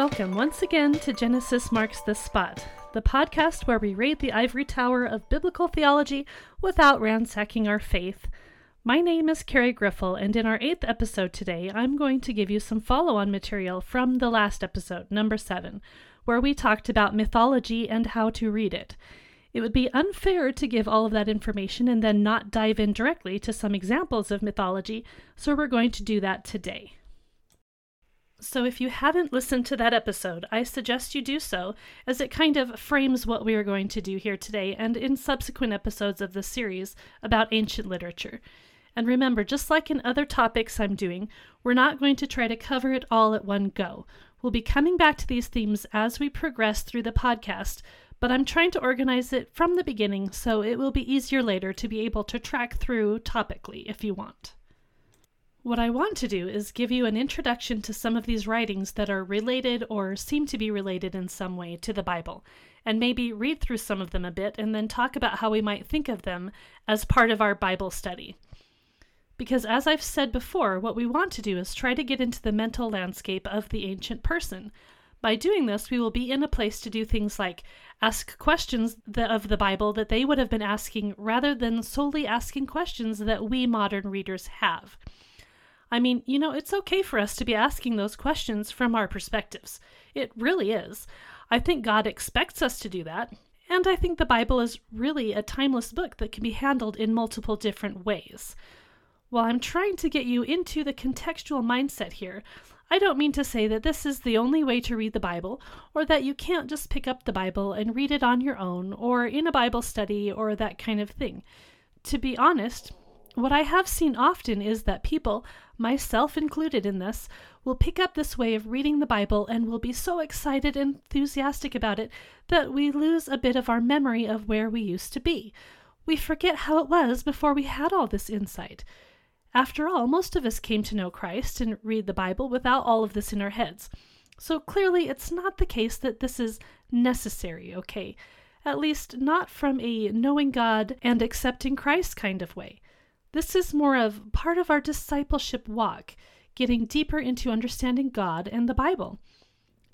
Welcome once again to Genesis Marks the Spot, the podcast where we raid the ivory tower of biblical theology without ransacking our faith. My name is Carrie Griffel, and in our eighth episode today, I'm going to give you some follow on material from the last episode, number seven, where we talked about mythology and how to read it. It would be unfair to give all of that information and then not dive in directly to some examples of mythology, so we're going to do that today. So, if you haven't listened to that episode, I suggest you do so, as it kind of frames what we are going to do here today and in subsequent episodes of the series about ancient literature. And remember, just like in other topics I'm doing, we're not going to try to cover it all at one go. We'll be coming back to these themes as we progress through the podcast, but I'm trying to organize it from the beginning so it will be easier later to be able to track through topically if you want. What I want to do is give you an introduction to some of these writings that are related or seem to be related in some way to the Bible, and maybe read through some of them a bit and then talk about how we might think of them as part of our Bible study. Because, as I've said before, what we want to do is try to get into the mental landscape of the ancient person. By doing this, we will be in a place to do things like ask questions of the Bible that they would have been asking rather than solely asking questions that we modern readers have. I mean, you know, it's okay for us to be asking those questions from our perspectives. It really is. I think God expects us to do that. And I think the Bible is really a timeless book that can be handled in multiple different ways. While I'm trying to get you into the contextual mindset here, I don't mean to say that this is the only way to read the Bible, or that you can't just pick up the Bible and read it on your own, or in a Bible study, or that kind of thing. To be honest, what I have seen often is that people, myself included in this, will pick up this way of reading the Bible and will be so excited and enthusiastic about it that we lose a bit of our memory of where we used to be. We forget how it was before we had all this insight. After all, most of us came to know Christ and read the Bible without all of this in our heads. So clearly, it's not the case that this is necessary, okay? At least, not from a knowing God and accepting Christ kind of way. This is more of part of our discipleship walk, getting deeper into understanding God and the Bible.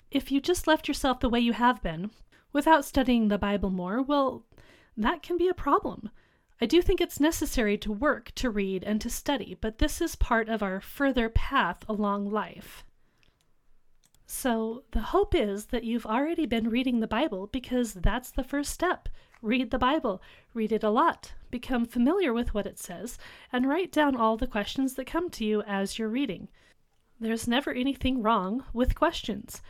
If you just left yourself the way you have been, without studying the Bible more, well, that can be a problem. I do think it's necessary to work, to read, and to study, but this is part of our further path along life. So, the hope is that you've already been reading the Bible because that's the first step. Read the Bible, read it a lot, become familiar with what it says, and write down all the questions that come to you as you're reading. There's never anything wrong with questions.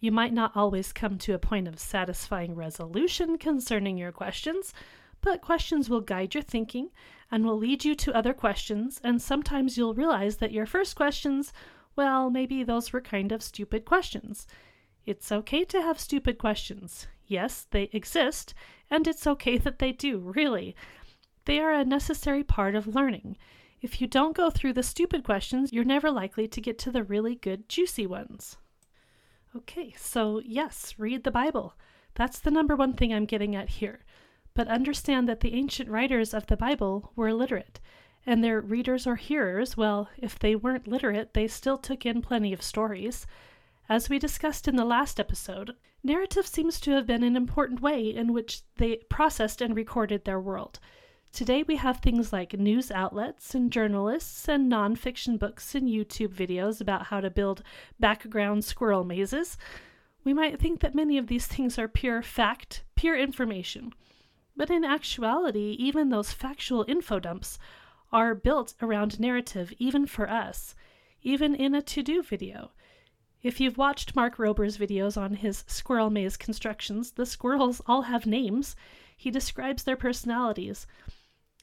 You might not always come to a point of satisfying resolution concerning your questions, but questions will guide your thinking and will lead you to other questions, and sometimes you'll realize that your first questions, well, maybe those were kind of stupid questions. It's okay to have stupid questions. Yes, they exist, and it's okay that they do, really. They are a necessary part of learning. If you don't go through the stupid questions, you're never likely to get to the really good, juicy ones. Okay, so yes, read the Bible. That's the number one thing I'm getting at here. But understand that the ancient writers of the Bible were literate, and their readers or hearers, well, if they weren't literate, they still took in plenty of stories. As we discussed in the last episode, narrative seems to have been an important way in which they processed and recorded their world. Today we have things like news outlets and journalists and nonfiction books and YouTube videos about how to build background squirrel mazes. We might think that many of these things are pure fact, pure information. But in actuality, even those factual info dumps are built around narrative, even for us, even in a to do video. If you've watched Mark Rober's videos on his squirrel maze constructions, the squirrels all have names. He describes their personalities.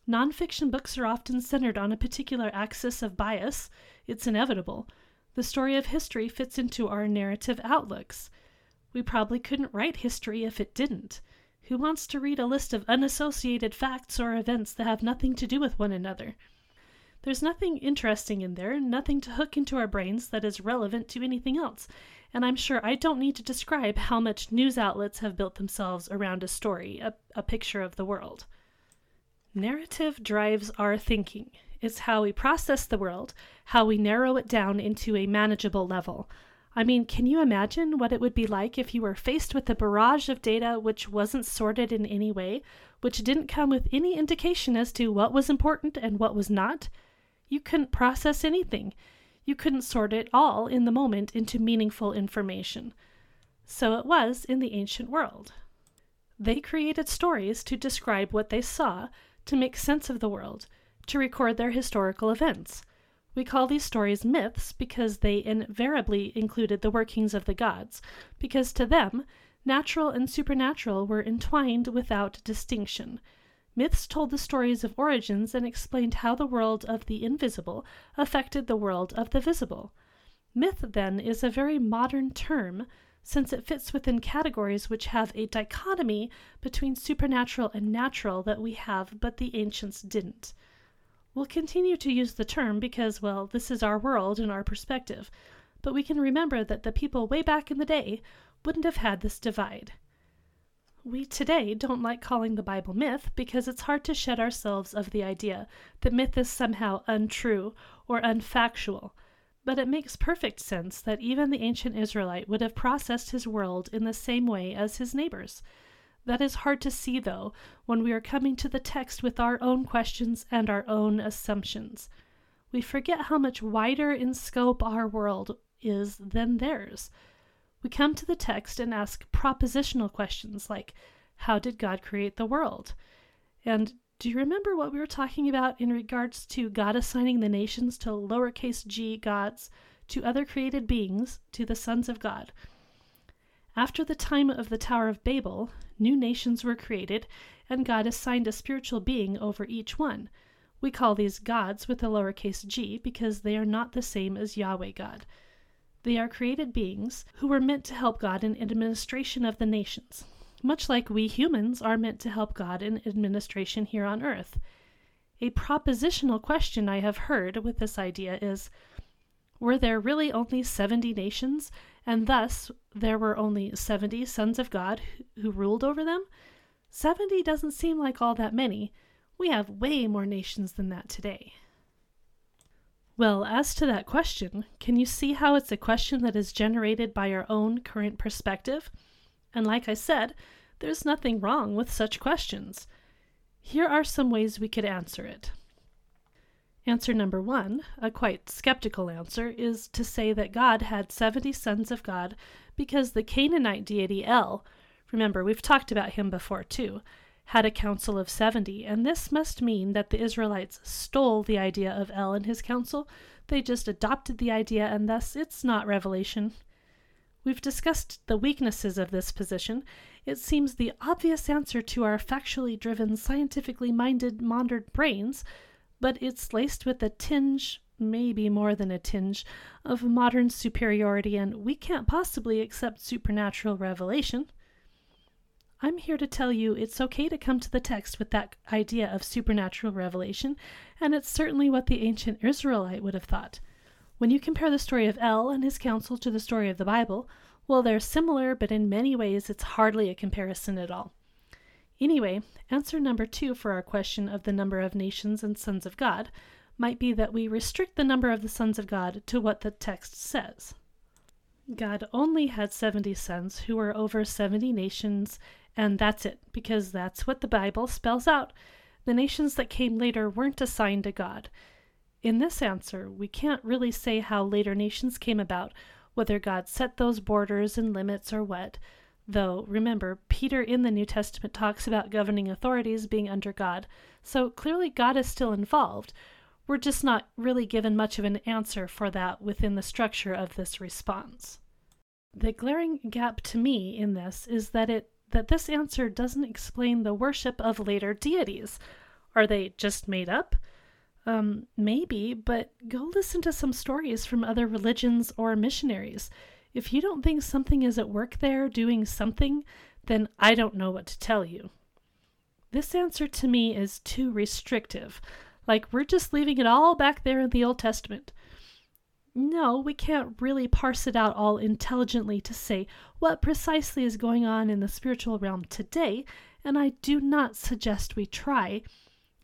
Nonfiction books are often centered on a particular axis of bias. It's inevitable. The story of history fits into our narrative outlooks. We probably couldn't write history if it didn't. Who wants to read a list of unassociated facts or events that have nothing to do with one another? There's nothing interesting in there, nothing to hook into our brains that is relevant to anything else. And I'm sure I don't need to describe how much news outlets have built themselves around a story, a, a picture of the world. Narrative drives our thinking. It's how we process the world, how we narrow it down into a manageable level. I mean, can you imagine what it would be like if you were faced with a barrage of data which wasn't sorted in any way, which didn't come with any indication as to what was important and what was not? You couldn't process anything. You couldn't sort it all in the moment into meaningful information. So it was in the ancient world. They created stories to describe what they saw, to make sense of the world, to record their historical events. We call these stories myths because they invariably included the workings of the gods, because to them, natural and supernatural were entwined without distinction. Myths told the stories of origins and explained how the world of the invisible affected the world of the visible. Myth, then, is a very modern term since it fits within categories which have a dichotomy between supernatural and natural that we have but the ancients didn't. We'll continue to use the term because, well, this is our world and our perspective, but we can remember that the people way back in the day wouldn't have had this divide. We today don't like calling the Bible myth because it's hard to shed ourselves of the idea that myth is somehow untrue or unfactual, but it makes perfect sense that even the ancient Israelite would have processed his world in the same way as his neighbors. That is hard to see, though, when we are coming to the text with our own questions and our own assumptions. We forget how much wider in scope our world is than theirs. We come to the text and ask propositional questions like, How did God create the world? And do you remember what we were talking about in regards to God assigning the nations to lowercase g gods, to other created beings, to the sons of God? After the time of the Tower of Babel, new nations were created, and God assigned a spiritual being over each one. We call these gods with a lowercase g because they are not the same as Yahweh God. They are created beings who were meant to help God in administration of the nations, much like we humans are meant to help God in administration here on earth. A propositional question I have heard with this idea is Were there really only 70 nations, and thus there were only 70 sons of God who ruled over them? 70 doesn't seem like all that many. We have way more nations than that today. Well, as to that question, can you see how it's a question that is generated by our own current perspective? And like I said, there's nothing wrong with such questions. Here are some ways we could answer it. Answer number one, a quite skeptical answer, is to say that God had 70 sons of God because the Canaanite deity El, remember we've talked about him before too, had a council of 70, and this must mean that the Israelites stole the idea of El and his council. They just adopted the idea, and thus it's not revelation. We've discussed the weaknesses of this position. It seems the obvious answer to our factually driven, scientifically minded modern brains but it's laced with a tinge, maybe more than a tinge, of modern superiority, and we can't possibly accept supernatural revelation. I'm here to tell you it's okay to come to the text with that idea of supernatural revelation, and it's certainly what the ancient Israelite would have thought. When you compare the story of El and his council to the story of the Bible, well, they're similar, but in many ways it's hardly a comparison at all. Anyway, answer number two for our question of the number of nations and sons of God might be that we restrict the number of the sons of God to what the text says. God only had 70 sons who were over 70 nations, and that's it, because that's what the Bible spells out. The nations that came later weren't assigned to God. In this answer, we can't really say how later nations came about, whether God set those borders and limits or what. Though, remember, Peter in the New Testament talks about governing authorities being under God, so clearly God is still involved. We're just not really given much of an answer for that within the structure of this response. The glaring gap to me in this is that it that this answer doesn't explain the worship of later deities. Are they just made up? Um, maybe, but go listen to some stories from other religions or missionaries. If you don't think something is at work there doing something, then I don't know what to tell you. This answer to me is too restrictive, like we're just leaving it all back there in the Old Testament. No, we can't really parse it out all intelligently to say what precisely is going on in the spiritual realm today, and I do not suggest we try,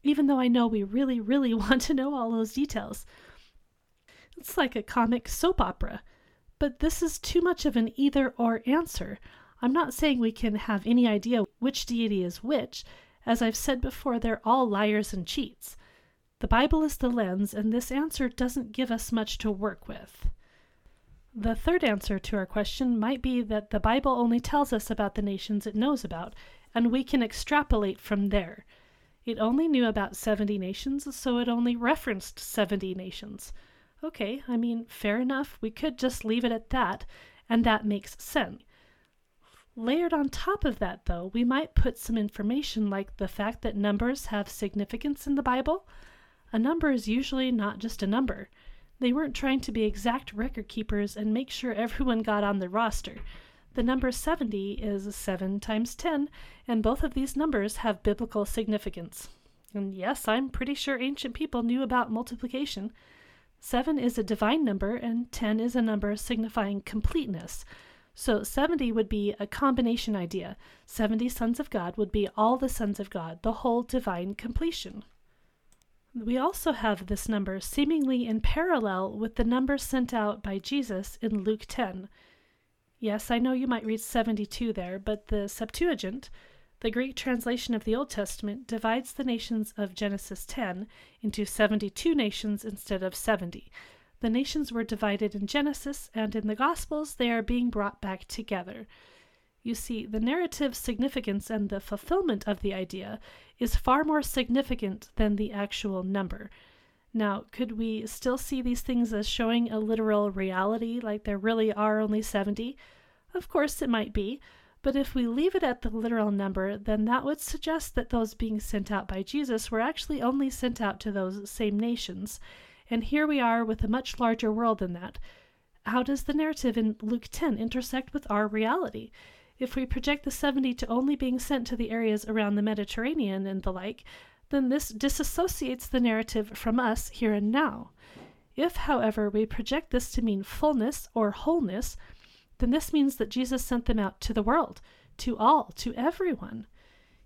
even though I know we really, really want to know all those details. It's like a comic soap opera. But this is too much of an either or answer. I'm not saying we can have any idea which deity is which. As I've said before, they're all liars and cheats. The Bible is the lens, and this answer doesn't give us much to work with. The third answer to our question might be that the Bible only tells us about the nations it knows about, and we can extrapolate from there. It only knew about 70 nations, so it only referenced 70 nations. Okay, I mean, fair enough, we could just leave it at that, and that makes sense. Layered on top of that, though, we might put some information like the fact that numbers have significance in the Bible. A number is usually not just a number. They weren't trying to be exact record keepers and make sure everyone got on the roster. The number 70 is 7 times 10, and both of these numbers have biblical significance. And yes, I'm pretty sure ancient people knew about multiplication. 7 is a divine number, and 10 is a number signifying completeness. So 70 would be a combination idea. 70 sons of God would be all the sons of God, the whole divine completion. We also have this number seemingly in parallel with the number sent out by Jesus in Luke 10. Yes, I know you might read 72 there, but the Septuagint, the Greek translation of the Old Testament, divides the nations of Genesis 10 into 72 nations instead of 70. The nations were divided in Genesis, and in the Gospels they are being brought back together. You see, the narrative significance and the fulfillment of the idea is far more significant than the actual number. Now, could we still see these things as showing a literal reality, like there really are only 70? Of course, it might be, but if we leave it at the literal number, then that would suggest that those being sent out by Jesus were actually only sent out to those same nations. And here we are with a much larger world than that. How does the narrative in Luke 10 intersect with our reality? If we project the 70 to only being sent to the areas around the Mediterranean and the like, then this disassociates the narrative from us here and now. If, however, we project this to mean fullness or wholeness, then this means that Jesus sent them out to the world, to all, to everyone.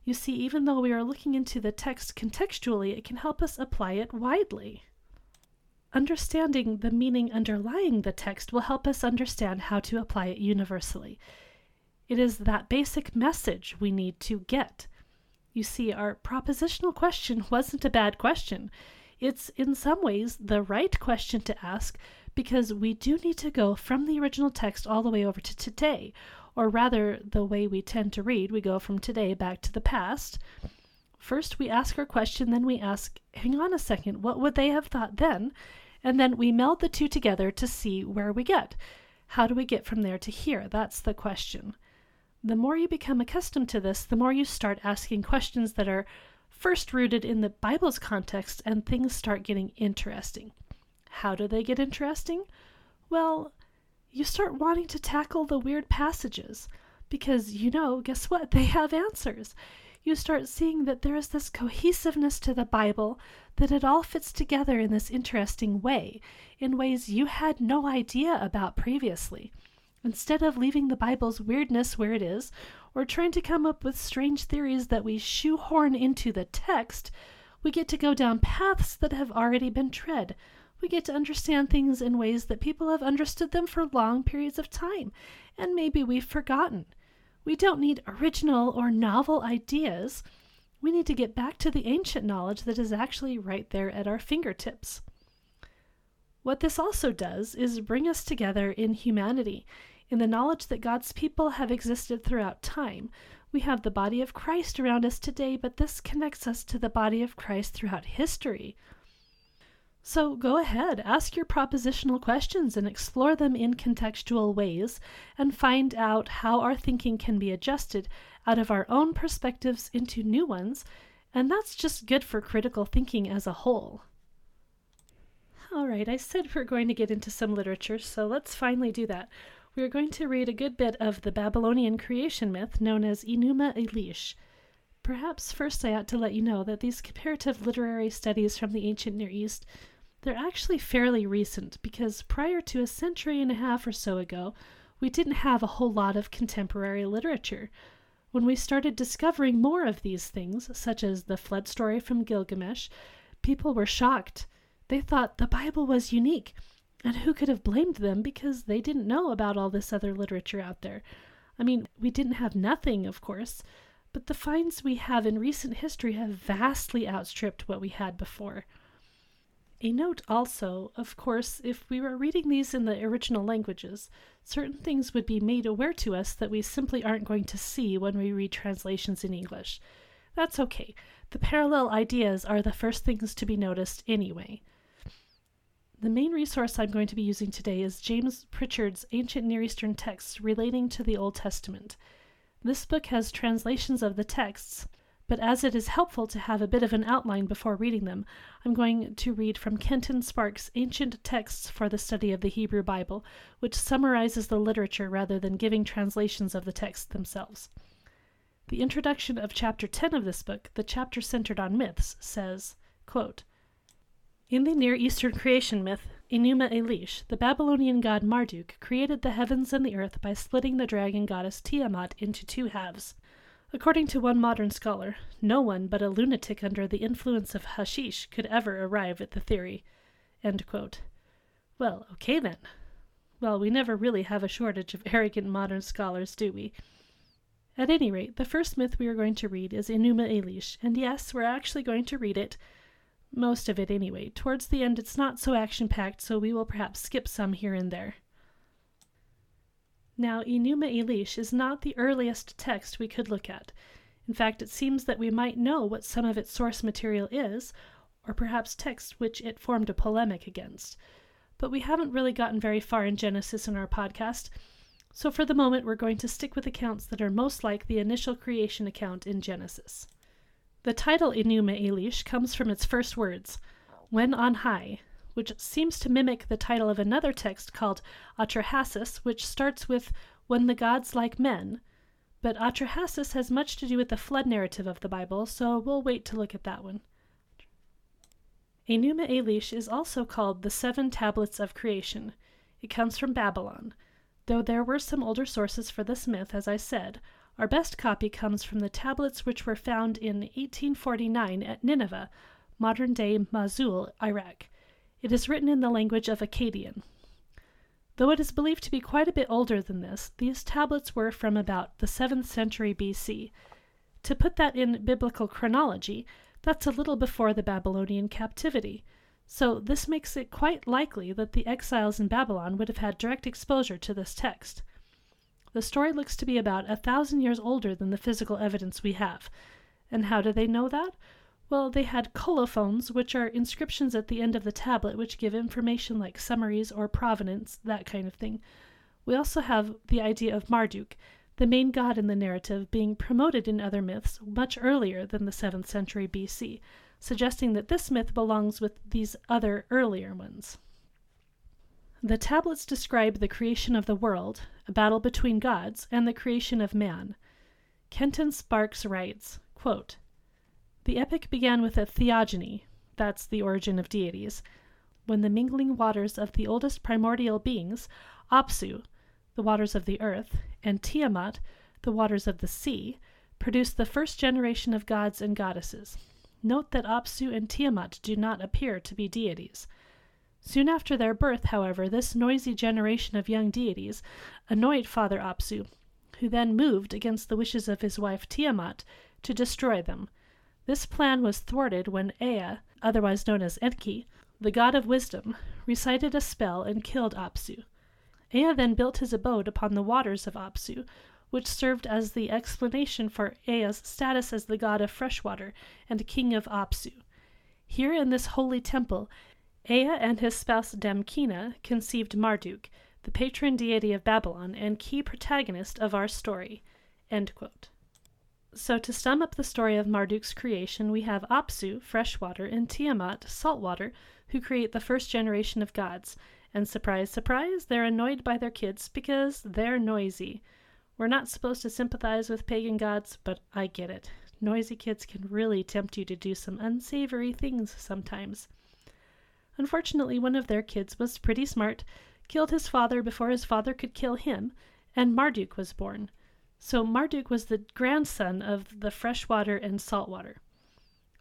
You see, even though we are looking into the text contextually, it can help us apply it widely. Understanding the meaning underlying the text will help us understand how to apply it universally. It is that basic message we need to get. You see, our propositional question wasn't a bad question. It's in some ways the right question to ask because we do need to go from the original text all the way over to today, or rather, the way we tend to read, we go from today back to the past. First, we ask our question, then we ask, hang on a second, what would they have thought then? And then we meld the two together to see where we get. How do we get from there to here? That's the question. The more you become accustomed to this, the more you start asking questions that are first rooted in the Bible's context and things start getting interesting. How do they get interesting? Well, you start wanting to tackle the weird passages because, you know, guess what? They have answers. You start seeing that there is this cohesiveness to the Bible, that it all fits together in this interesting way, in ways you had no idea about previously. Instead of leaving the Bible's weirdness where it is, or trying to come up with strange theories that we shoehorn into the text, we get to go down paths that have already been tread. We get to understand things in ways that people have understood them for long periods of time, and maybe we've forgotten. We don't need original or novel ideas. We need to get back to the ancient knowledge that is actually right there at our fingertips. What this also does is bring us together in humanity, in the knowledge that God's people have existed throughout time. We have the body of Christ around us today, but this connects us to the body of Christ throughout history. So go ahead, ask your propositional questions and explore them in contextual ways, and find out how our thinking can be adjusted out of our own perspectives into new ones, and that's just good for critical thinking as a whole. All right, I said we're going to get into some literature, so let's finally do that. We are going to read a good bit of the Babylonian creation myth known as Enuma Elish. Perhaps first I ought to let you know that these comparative literary studies from the ancient Near East they're actually fairly recent because prior to a century and a half or so ago, we didn't have a whole lot of contemporary literature. When we started discovering more of these things, such as the flood story from Gilgamesh, people were shocked. They thought the Bible was unique, And who could have blamed them because they didn't know about all this other literature out there? I mean, we didn't have nothing, of course, but the finds we have in recent history have vastly outstripped what we had before. A note also, of course, if we were reading these in the original languages, certain things would be made aware to us that we simply aren't going to see when we read translations in English. That's okay. The parallel ideas are the first things to be noticed anyway. The main resource I'm going to be using today is James Pritchard's Ancient Near Eastern Texts Relating to the Old Testament. This book has translations of the texts, but as it is helpful to have a bit of an outline before reading them, I'm going to read from Kenton Sparks' Ancient Texts for the Study of the Hebrew Bible, which summarizes the literature rather than giving translations of the texts themselves. The introduction of chapter 10 of this book, the chapter centered on myths, says, quote, in the Near Eastern creation myth, Enuma Elish, the Babylonian god Marduk created the heavens and the earth by splitting the dragon goddess Tiamat into two halves. According to one modern scholar, no one but a lunatic under the influence of hashish could ever arrive at the theory. Well, okay then. Well, we never really have a shortage of arrogant modern scholars, do we? At any rate, the first myth we are going to read is Enuma Elish, and yes, we're actually going to read it. Most of it, anyway. Towards the end, it's not so action packed, so we will perhaps skip some here and there. Now, Enuma Elish is not the earliest text we could look at. In fact, it seems that we might know what some of its source material is, or perhaps texts which it formed a polemic against. But we haven't really gotten very far in Genesis in our podcast, so for the moment we're going to stick with accounts that are most like the initial creation account in Genesis. The title Enuma Elish comes from its first words, when on high, which seems to mimic the title of another text called Atrahasis, which starts with When the Gods Like Men. But Atrahasis has much to do with the flood narrative of the Bible, so we'll wait to look at that one. Enuma Elish is also called the Seven Tablets of Creation. It comes from Babylon. Though there were some older sources for this myth, as I said, our best copy comes from the tablets which were found in 1849 at Nineveh, modern day Mosul, Iraq. It is written in the language of Akkadian. Though it is believed to be quite a bit older than this, these tablets were from about the 7th century BC. To put that in biblical chronology, that's a little before the Babylonian captivity. So this makes it quite likely that the exiles in Babylon would have had direct exposure to this text. The story looks to be about a thousand years older than the physical evidence we have. And how do they know that? Well, they had colophons, which are inscriptions at the end of the tablet which give information like summaries or provenance, that kind of thing. We also have the idea of Marduk, the main god in the narrative, being promoted in other myths much earlier than the 7th century BC, suggesting that this myth belongs with these other earlier ones. The tablets describe the creation of the world, a battle between gods, and the creation of man. Kenton Sparks writes, quote, the epic began with a theogony that's the origin of deities when the mingling waters of the oldest primordial beings, Apsu, the waters of the earth, and Tiamat, the waters of the sea, produced the first generation of gods and goddesses. Note that Apsu and Tiamat do not appear to be deities. Soon after their birth, however, this noisy generation of young deities annoyed Father Apsu, who then moved, against the wishes of his wife Tiamat, to destroy them. This plan was thwarted when Ea, otherwise known as Enki, the god of wisdom, recited a spell and killed Apsu. Ea then built his abode upon the waters of Apsu, which served as the explanation for Ea's status as the god of fresh water and king of Apsu. Here in this holy temple, Ea and his spouse Damkina conceived Marduk, the patron deity of Babylon and key protagonist of our story. So, to sum up the story of Marduk's creation, we have Apsu, fresh water, and Tiamat, salt water, who create the first generation of gods. And surprise, surprise, they're annoyed by their kids because they're noisy. We're not supposed to sympathize with pagan gods, but I get it. Noisy kids can really tempt you to do some unsavory things sometimes. Unfortunately, one of their kids was pretty smart, killed his father before his father could kill him, and Marduk was born. So Marduk was the grandson of the freshwater and saltwater.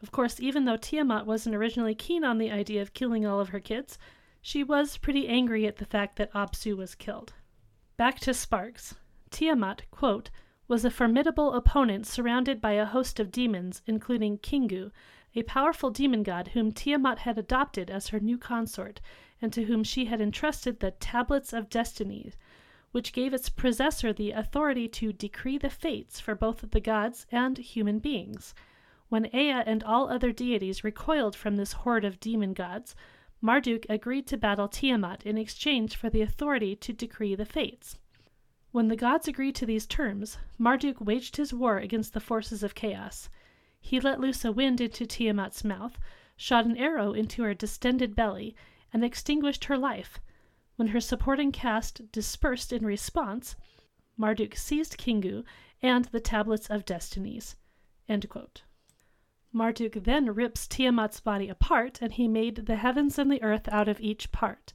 Of course, even though Tiamat wasn't originally keen on the idea of killing all of her kids, she was pretty angry at the fact that Apsu was killed. Back to Sparks. Tiamat, quote, was a formidable opponent surrounded by a host of demons, including Kingu, a powerful demon god whom Tiamat had adopted as her new consort, and to whom she had entrusted the Tablets of Destiny, which gave its possessor the authority to decree the fates for both the gods and human beings. When Ea and all other deities recoiled from this horde of demon gods, Marduk agreed to battle Tiamat in exchange for the authority to decree the fates. When the gods agreed to these terms, Marduk waged his war against the forces of chaos. He let loose a wind into Tiamat's mouth, shot an arrow into her distended belly, and extinguished her life. When her supporting cast dispersed in response, Marduk seized Kingu and the Tablets of Destinies. Marduk then rips Tiamat's body apart, and he made the heavens and the earth out of each part.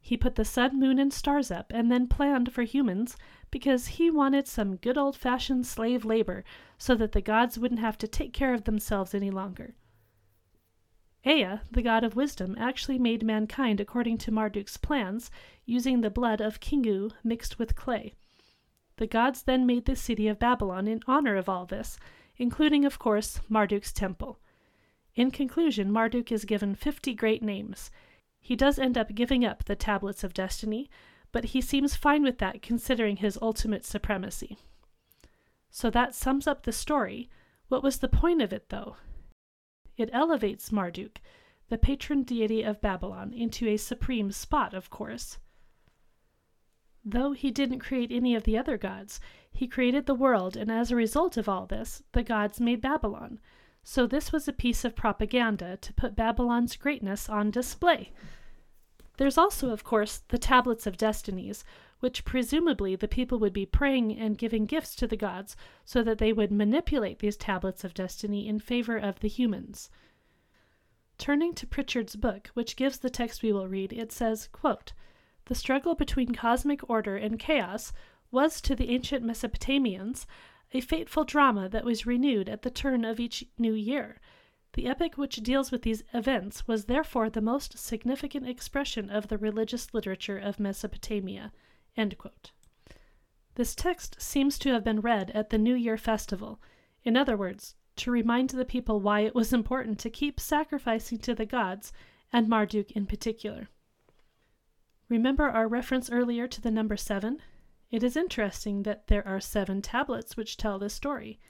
He put the sun, moon, and stars up, and then planned for humans because he wanted some good old fashioned slave labor so that the gods wouldn't have to take care of themselves any longer. Ea, the god of wisdom, actually made mankind according to Marduk's plans, using the blood of Kingu mixed with clay. The gods then made the city of Babylon in honor of all this, including, of course, Marduk's temple. In conclusion, Marduk is given 50 great names. He does end up giving up the Tablets of Destiny, but he seems fine with that considering his ultimate supremacy. So that sums up the story. What was the point of it, though? It elevates Marduk, the patron deity of Babylon, into a supreme spot, of course. Though he didn't create any of the other gods, he created the world, and as a result of all this, the gods made Babylon. So this was a piece of propaganda to put Babylon's greatness on display. There's also, of course, the Tablets of Destinies, which presumably the people would be praying and giving gifts to the gods so that they would manipulate these tablets of destiny in favor of the humans. Turning to Pritchard's book, which gives the text we will read, it says, quote, The struggle between cosmic order and chaos was to the ancient Mesopotamians a fateful drama that was renewed at the turn of each new year the epic which deals with these events was therefore the most significant expression of the religious literature of Mesopotamia. This text seems to have been read at the New Year festival, in other words, to remind the people why it was important to keep sacrificing to the gods, and Marduk in particular. Remember our reference earlier to the number seven? It is interesting that there are seven tablets which tell this story.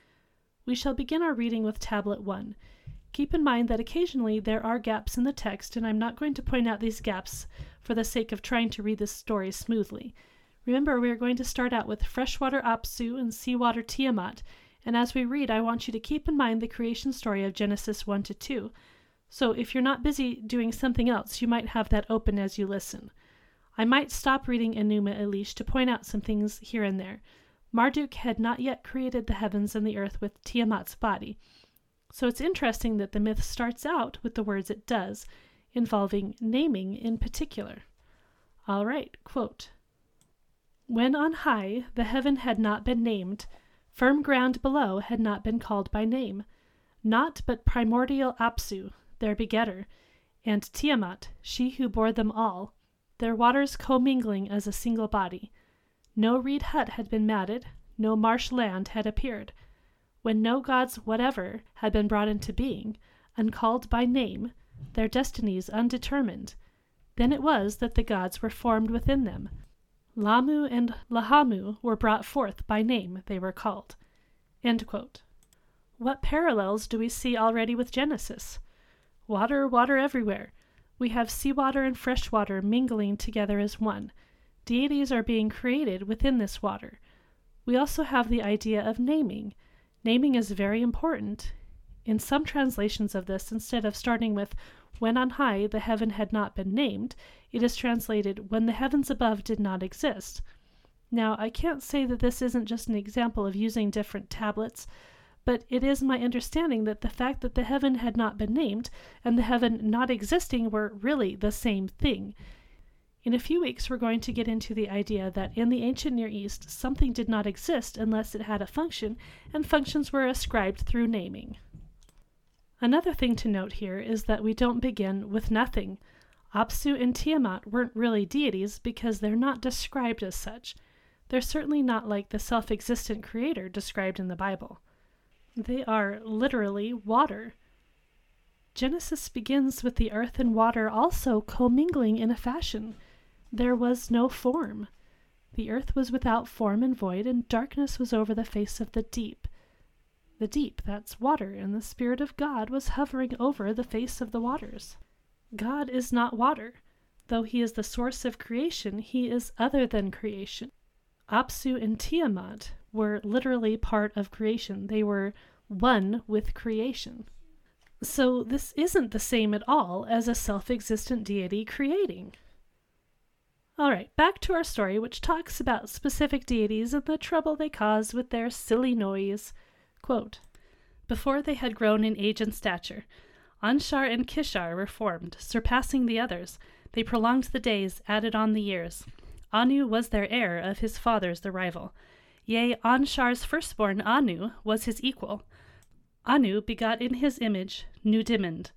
We shall begin our reading with Tablet 1. Keep in mind that occasionally there are gaps in the text, and I'm not going to point out these gaps for the sake of trying to read this story smoothly. Remember, we are going to start out with freshwater Apsu and seawater Tiamat, and as we read, I want you to keep in mind the creation story of Genesis 1 to 2. So if you're not busy doing something else, you might have that open as you listen. I might stop reading Enuma Elish to point out some things here and there. Marduk had not yet created the heavens and the earth with Tiamat's body. So it's interesting that the myth starts out with the words it does, involving naming in particular. All right, quote When on high the heaven had not been named, firm ground below had not been called by name, naught but primordial Apsu, their begetter, and Tiamat, she who bore them all, their waters commingling as a single body. No reed hut had been matted, no marsh land had appeared when no gods whatever had been brought into being, uncalled by name, their destinies undetermined, then it was that the gods were formed within them. Lahmu and Lahamu were brought forth by name, they were called. What parallels do we see already with Genesis? Water, water everywhere. We have seawater and fresh water mingling together as one. Deities are being created within this water. We also have the idea of naming. Naming is very important. In some translations of this, instead of starting with, When on high the heaven had not been named, it is translated, When the heavens above did not exist. Now, I can't say that this isn't just an example of using different tablets, but it is my understanding that the fact that the heaven had not been named and the heaven not existing were really the same thing. In a few weeks, we're going to get into the idea that in the ancient Near East, something did not exist unless it had a function, and functions were ascribed through naming. Another thing to note here is that we don't begin with nothing. Apsu and Tiamat weren't really deities because they're not described as such. They're certainly not like the self existent creator described in the Bible. They are literally water. Genesis begins with the earth and water also commingling in a fashion. There was no form. The earth was without form and void, and darkness was over the face of the deep. The deep, that's water, and the Spirit of God was hovering over the face of the waters. God is not water. Though he is the source of creation, he is other than creation. Apsu and Tiamat were literally part of creation. They were one with creation. So this isn't the same at all as a self existent deity creating. All right, back to our story, which talks about specific deities and the trouble they cause with their silly noise. Quote, Before they had grown in age and stature, Anshar and Kishar were formed, surpassing the others. They prolonged the days, added on the years. Anu was their heir of his father's the rival. Yea, Anshar's firstborn Anu was his equal. Anu begot in his image Nudimmud.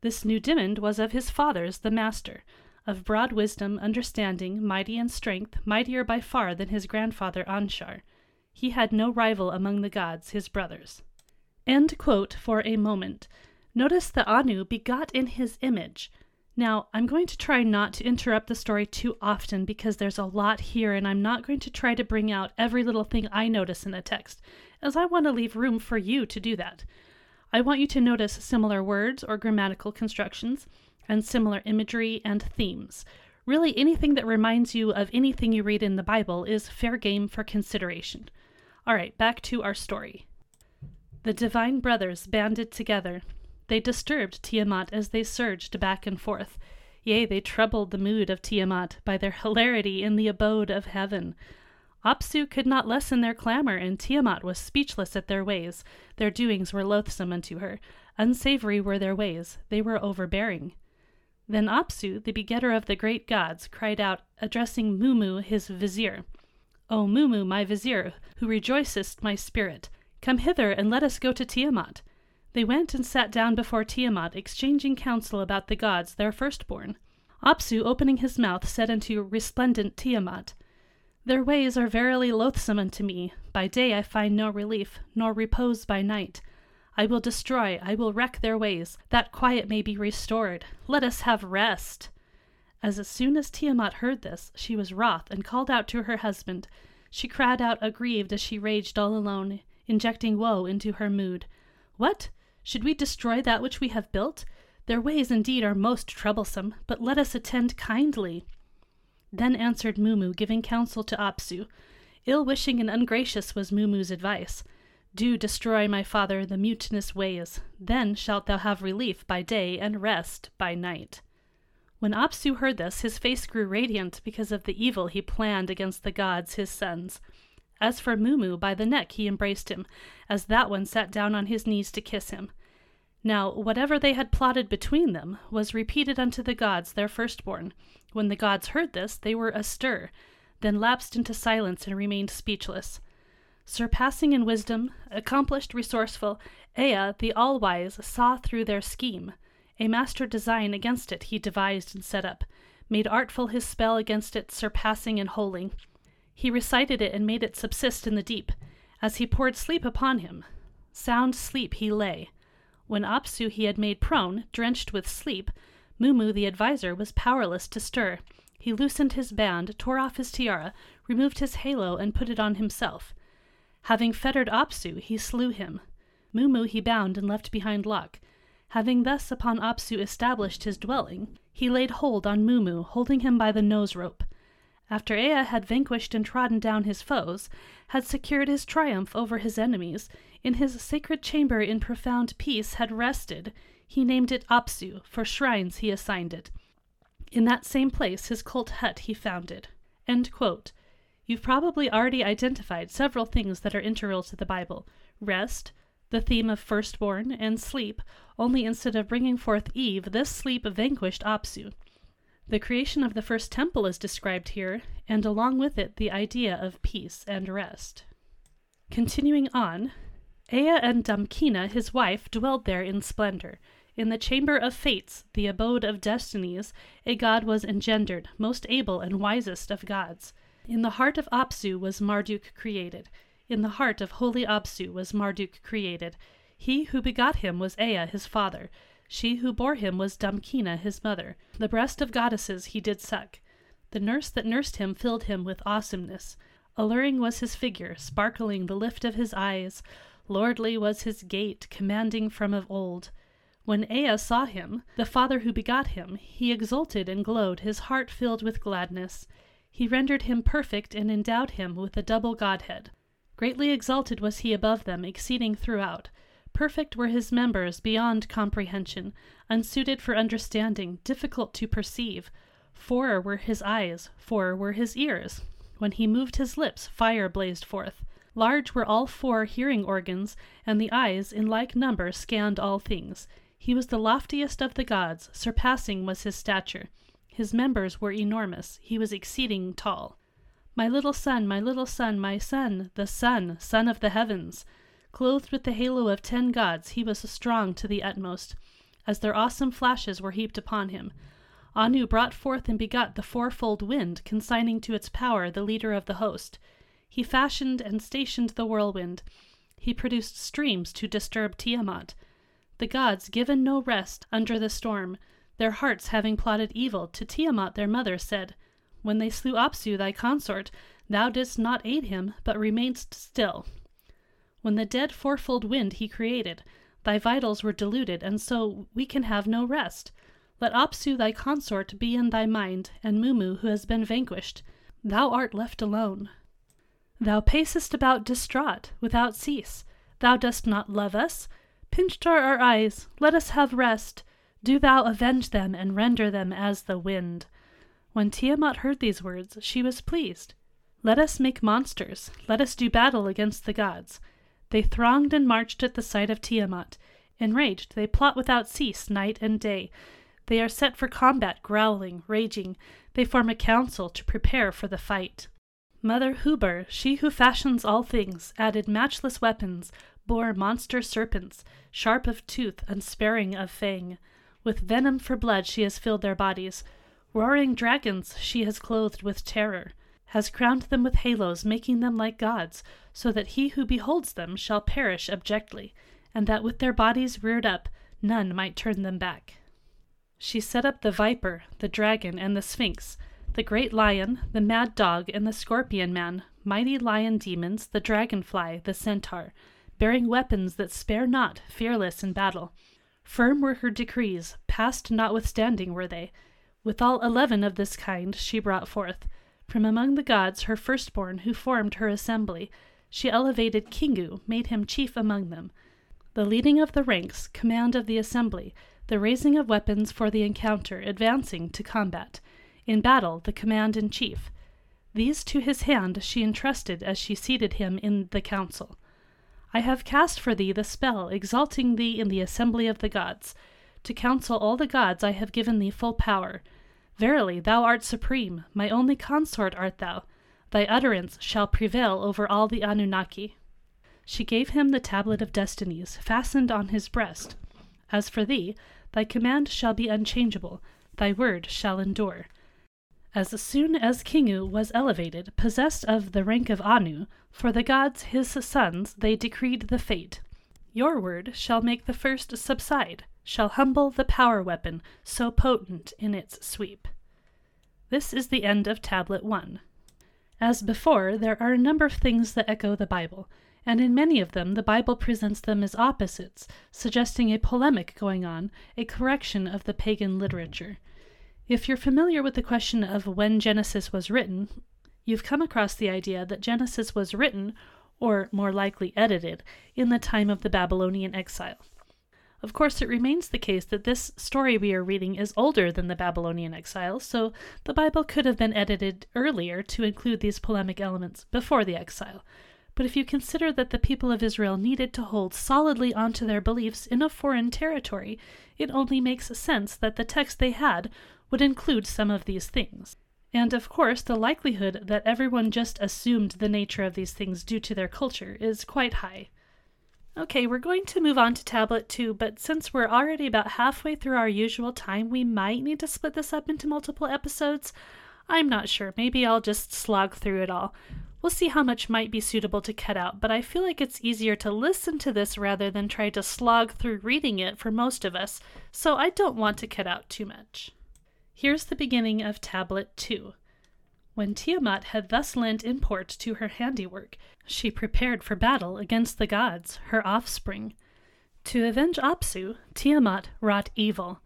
This Nudimmud was of his father's the master, of broad wisdom, understanding, mighty in strength, mightier by far than his grandfather Anshar. He had no rival among the gods, his brothers. End quote for a moment. Notice that Anu begot in his image. Now, I'm going to try not to interrupt the story too often because there's a lot here, and I'm not going to try to bring out every little thing I notice in the text, as I want to leave room for you to do that. I want you to notice similar words or grammatical constructions, and similar imagery and themes. Really, anything that reminds you of anything you read in the Bible is fair game for consideration. All right, back to our story. The divine brothers banded together they disturbed Tiamat as they surged back and forth. Yea, they troubled the mood of Tiamat by their hilarity in the abode of heaven. Apsu could not lessen their clamor, and Tiamat was speechless at their ways. Their doings were loathsome unto her. Unsavory were their ways, they were overbearing. Then Apsu, the begetter of the great gods, cried out, addressing Mummu, his vizier, O Mummu, my vizier, who rejoicest my spirit, come hither and let us go to Tiamat. They went and sat down before Tiamat, exchanging counsel about the gods, their firstborn. Apsu, opening his mouth, said unto resplendent Tiamat, Their ways are verily loathsome unto me. By day I find no relief, nor repose by night. I will destroy, I will wreck their ways, that quiet may be restored. Let us have rest. As soon as Tiamat heard this, she was wroth, and called out to her husband. She cried out aggrieved as she raged all alone, injecting woe into her mood. What? Should we destroy that which we have built? Their ways indeed are most troublesome, but let us attend kindly. Then answered Mummu, giving counsel to Apsu. Ill wishing and ungracious was Mummu's advice. Do destroy, my father, the mutinous ways. Then shalt thou have relief by day and rest by night. When Apsu heard this, his face grew radiant because of the evil he planned against the gods, his sons. As for Mummu, by the neck he embraced him, as that one sat down on his knees to kiss him. Now, whatever they had plotted between them was repeated unto the gods their firstborn. When the gods heard this, they were astir, then lapsed into silence and remained speechless. Surpassing in wisdom, accomplished, resourceful, Ea, the all wise, saw through their scheme. A master design against it he devised and set up, made artful his spell against it, surpassing and holy. He recited it and made it subsist in the deep, as he poured sleep upon him. Sound sleep he lay. When Apsu he had made prone, drenched with sleep, Mummu the adviser was powerless to stir. He loosened his band, tore off his tiara, removed his halo, and put it on himself. Having fettered Apsu, he slew him. Mummu he bound and left behind lock. Having thus upon Apsu established his dwelling, he laid hold on Mummu, holding him by the nose rope after Ea had vanquished and trodden down his foes, had secured his triumph over his enemies, in his sacred chamber in profound peace had rested, he named it Apsu, for shrines he assigned it. In that same place his cult hut he founded. You've probably already identified several things that are integral to the Bible rest, the theme of firstborn, and sleep, only instead of bringing forth Eve, this sleep vanquished Apsu. The creation of the first temple is described here, and along with it the idea of peace and rest. Continuing on, Ea and Damkina, his wife, dwelled there in splendor. In the chamber of fates, the abode of destinies, a god was engendered, most able and wisest of gods. In the heart of Apsu was Marduk created. In the heart of holy Apsu was Marduk created. He who begot him was Ea his father. She who bore him was Damkina his mother. The breast of goddesses he did suck. The nurse that nursed him filled him with awesomeness. Alluring was his figure, sparkling the lift of his eyes. Lordly was his gait, commanding from of old. When Ea saw him, the father who begot him, he exulted and glowed, his heart filled with gladness. He rendered him perfect and endowed him with a double godhead. Greatly exalted was he above them, exceeding throughout. Perfect were his members beyond comprehension, unsuited for understanding, difficult to perceive. Four were his eyes, four were his ears. When he moved his lips, fire blazed forth. Large were all four hearing organs, and the eyes in like number scanned all things. He was the loftiest of the gods, surpassing was his stature. His members were enormous, he was exceeding tall. My little son, my little son, my son, the sun, son of the heavens. Clothed with the halo of ten gods, he was strong to the utmost, as their awesome flashes were heaped upon him. Anu brought forth and begot the fourfold wind, consigning to its power the leader of the host. He fashioned and stationed the whirlwind. He produced streams to disturb Tiamat. The gods, given no rest under the storm, their hearts having plotted evil, to Tiamat their mother said, When they slew Apsu thy consort, thou didst not aid him, but remainedst still. When the dead fourfold wind he created, thy vitals were diluted, and so we can have no rest. Let Apsu thy consort be in thy mind, and Mummu who has been vanquished. Thou art left alone. Thou pacest about distraught, without cease. Thou dost not love us. Pinched are our eyes. Let us have rest. Do thou avenge them, and render them as the wind. When Tiamat heard these words, she was pleased. Let us make monsters. Let us do battle against the gods. They thronged and marched at the sight of Tiamat. Enraged, they plot without cease, night and day. They are set for combat, growling, raging. They form a council to prepare for the fight. Mother Hubur, she who fashions all things, added matchless weapons, bore monster serpents, sharp of tooth, unsparing of fang. With venom for blood she has filled their bodies. Roaring dragons she has clothed with terror has crowned them with halos, making them like gods, so that he who beholds them shall perish abjectly, and that with their bodies reared up, none might turn them back. She set up the viper, the dragon, and the sphinx, the great lion, the mad dog, and the scorpion man, mighty lion demons, the dragonfly, the centaur, bearing weapons that spare not, fearless in battle. Firm were her decrees, past notwithstanding were they. Withal eleven of this kind she brought forth, from among the gods, her firstborn, who formed her assembly, she elevated Kingu, made him chief among them. The leading of the ranks, command of the assembly, the raising of weapons for the encounter, advancing to combat. In battle, the command in chief. These to his hand she entrusted as she seated him in the council. I have cast for thee the spell, exalting thee in the assembly of the gods. To counsel all the gods I have given thee full power. Verily, thou art supreme, my only consort art thou. Thy utterance shall prevail over all the Anunnaki. She gave him the tablet of destinies, fastened on his breast. As for thee, thy command shall be unchangeable, thy word shall endure. As soon as Kingu was elevated, possessed of the rank of Anu, for the gods his sons, they decreed the fate. Your word shall make the first subside, shall humble the power weapon so potent in its sweep. This is the end of Tablet 1. As before, there are a number of things that echo the Bible, and in many of them the Bible presents them as opposites, suggesting a polemic going on, a correction of the pagan literature. If you're familiar with the question of when Genesis was written, you've come across the idea that Genesis was written, or more likely edited, in the time of the Babylonian exile. Of course, it remains the case that this story we are reading is older than the Babylonian exile, so the Bible could have been edited earlier to include these polemic elements before the exile. But if you consider that the people of Israel needed to hold solidly onto their beliefs in a foreign territory, it only makes sense that the text they had would include some of these things. And of course, the likelihood that everyone just assumed the nature of these things due to their culture is quite high. Okay, we're going to move on to tablet two, but since we're already about halfway through our usual time, we might need to split this up into multiple episodes. I'm not sure. Maybe I'll just slog through it all. We'll see how much might be suitable to cut out, but I feel like it's easier to listen to this rather than try to slog through reading it for most of us, so I don't want to cut out too much. Here's the beginning of Tablet 2. When Tiamat had thus lent import to her handiwork, she prepared for battle against the gods, her offspring. To avenge Apsu, Tiamat wrought evil.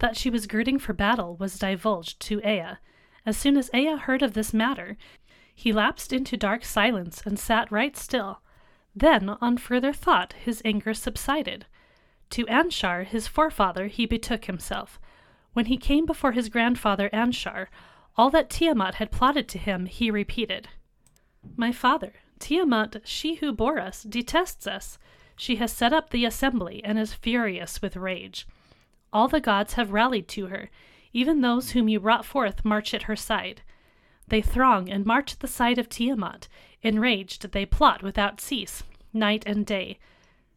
That she was girding for battle was divulged to Ea. As soon as Ea heard of this matter, he lapsed into dark silence and sat right still. Then, on further thought, his anger subsided. To Anshar, his forefather, he betook himself. When he came before his grandfather Anshar, all that Tiamat had plotted to him he repeated. My father, Tiamat, she who bore us, detests us. She has set up the assembly and is furious with rage. All the gods have rallied to her, even those whom you brought forth march at her side. They throng and march at the side of Tiamat. Enraged, they plot without cease, night and day.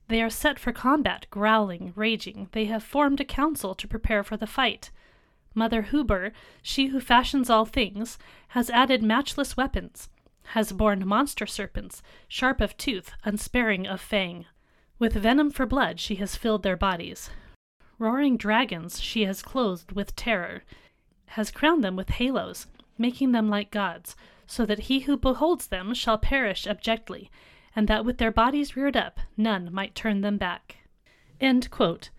They are set for combat, growling, raging. They have formed a council to prepare for the fight. Mother Hubur, she who fashions all things, has added matchless weapons, has borne monster serpents, sharp of tooth, unsparing of fang. With venom for blood she has filled their bodies. Roaring dragons she has clothed with terror, has crowned them with halos, making them like gods, so that he who beholds them shall perish abjectly, and that with their bodies reared up none might turn them back. End quote.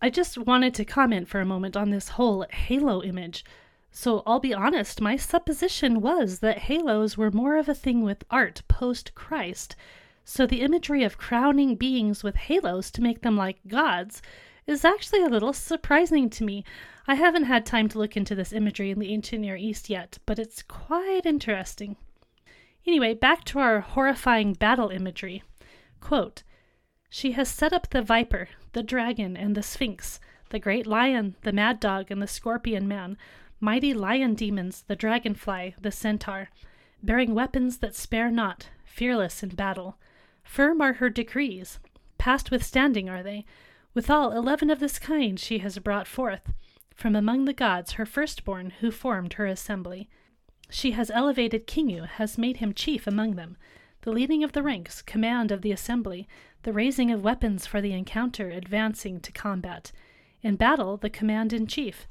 I just wanted to comment for a moment on this whole halo image. So I'll be honest, my supposition was that halos were more of a thing with art post Christ. So the imagery of crowning beings with halos to make them like gods is actually a little surprising to me. I haven't had time to look into this imagery in the ancient Near East yet, but it's quite interesting. Anyway, back to our horrifying battle imagery. Quote, she has set up the viper, the dragon, and the sphinx, the great lion, the mad dog, and the scorpion man, mighty lion demons, the dragonfly, the centaur, bearing weapons that spare not, fearless in battle. Firm are her decrees, past withstanding are they. Withal, eleven of this kind she has brought forth, from among the gods her firstborn, who formed her assembly. She has elevated Kingu, has made him chief among them, the leading of the ranks, command of the assembly, the raising of weapons for the encounter, advancing to combat. In battle, the command in chief.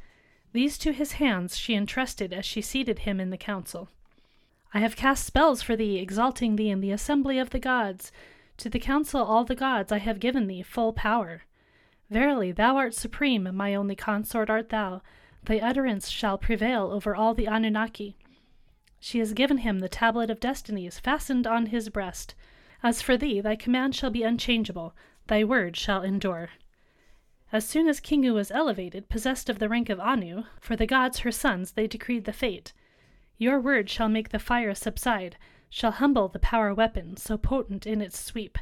These to his hands she entrusted as she seated him in the council. I have cast spells for thee, exalting thee in the assembly of the gods. To the council all the gods I have given thee full power. Verily, thou art supreme, my only consort art thou. Thy utterance shall prevail over all the Anunnaki. She has given him the tablet of destinies fastened on his breast. As for thee, thy command shall be unchangeable, thy word shall endure. As soon as Kingu was elevated, possessed of the rank of Anu, for the gods her sons they decreed the fate. Your word shall make the fire subside, shall humble the power weapon, so potent in its sweep.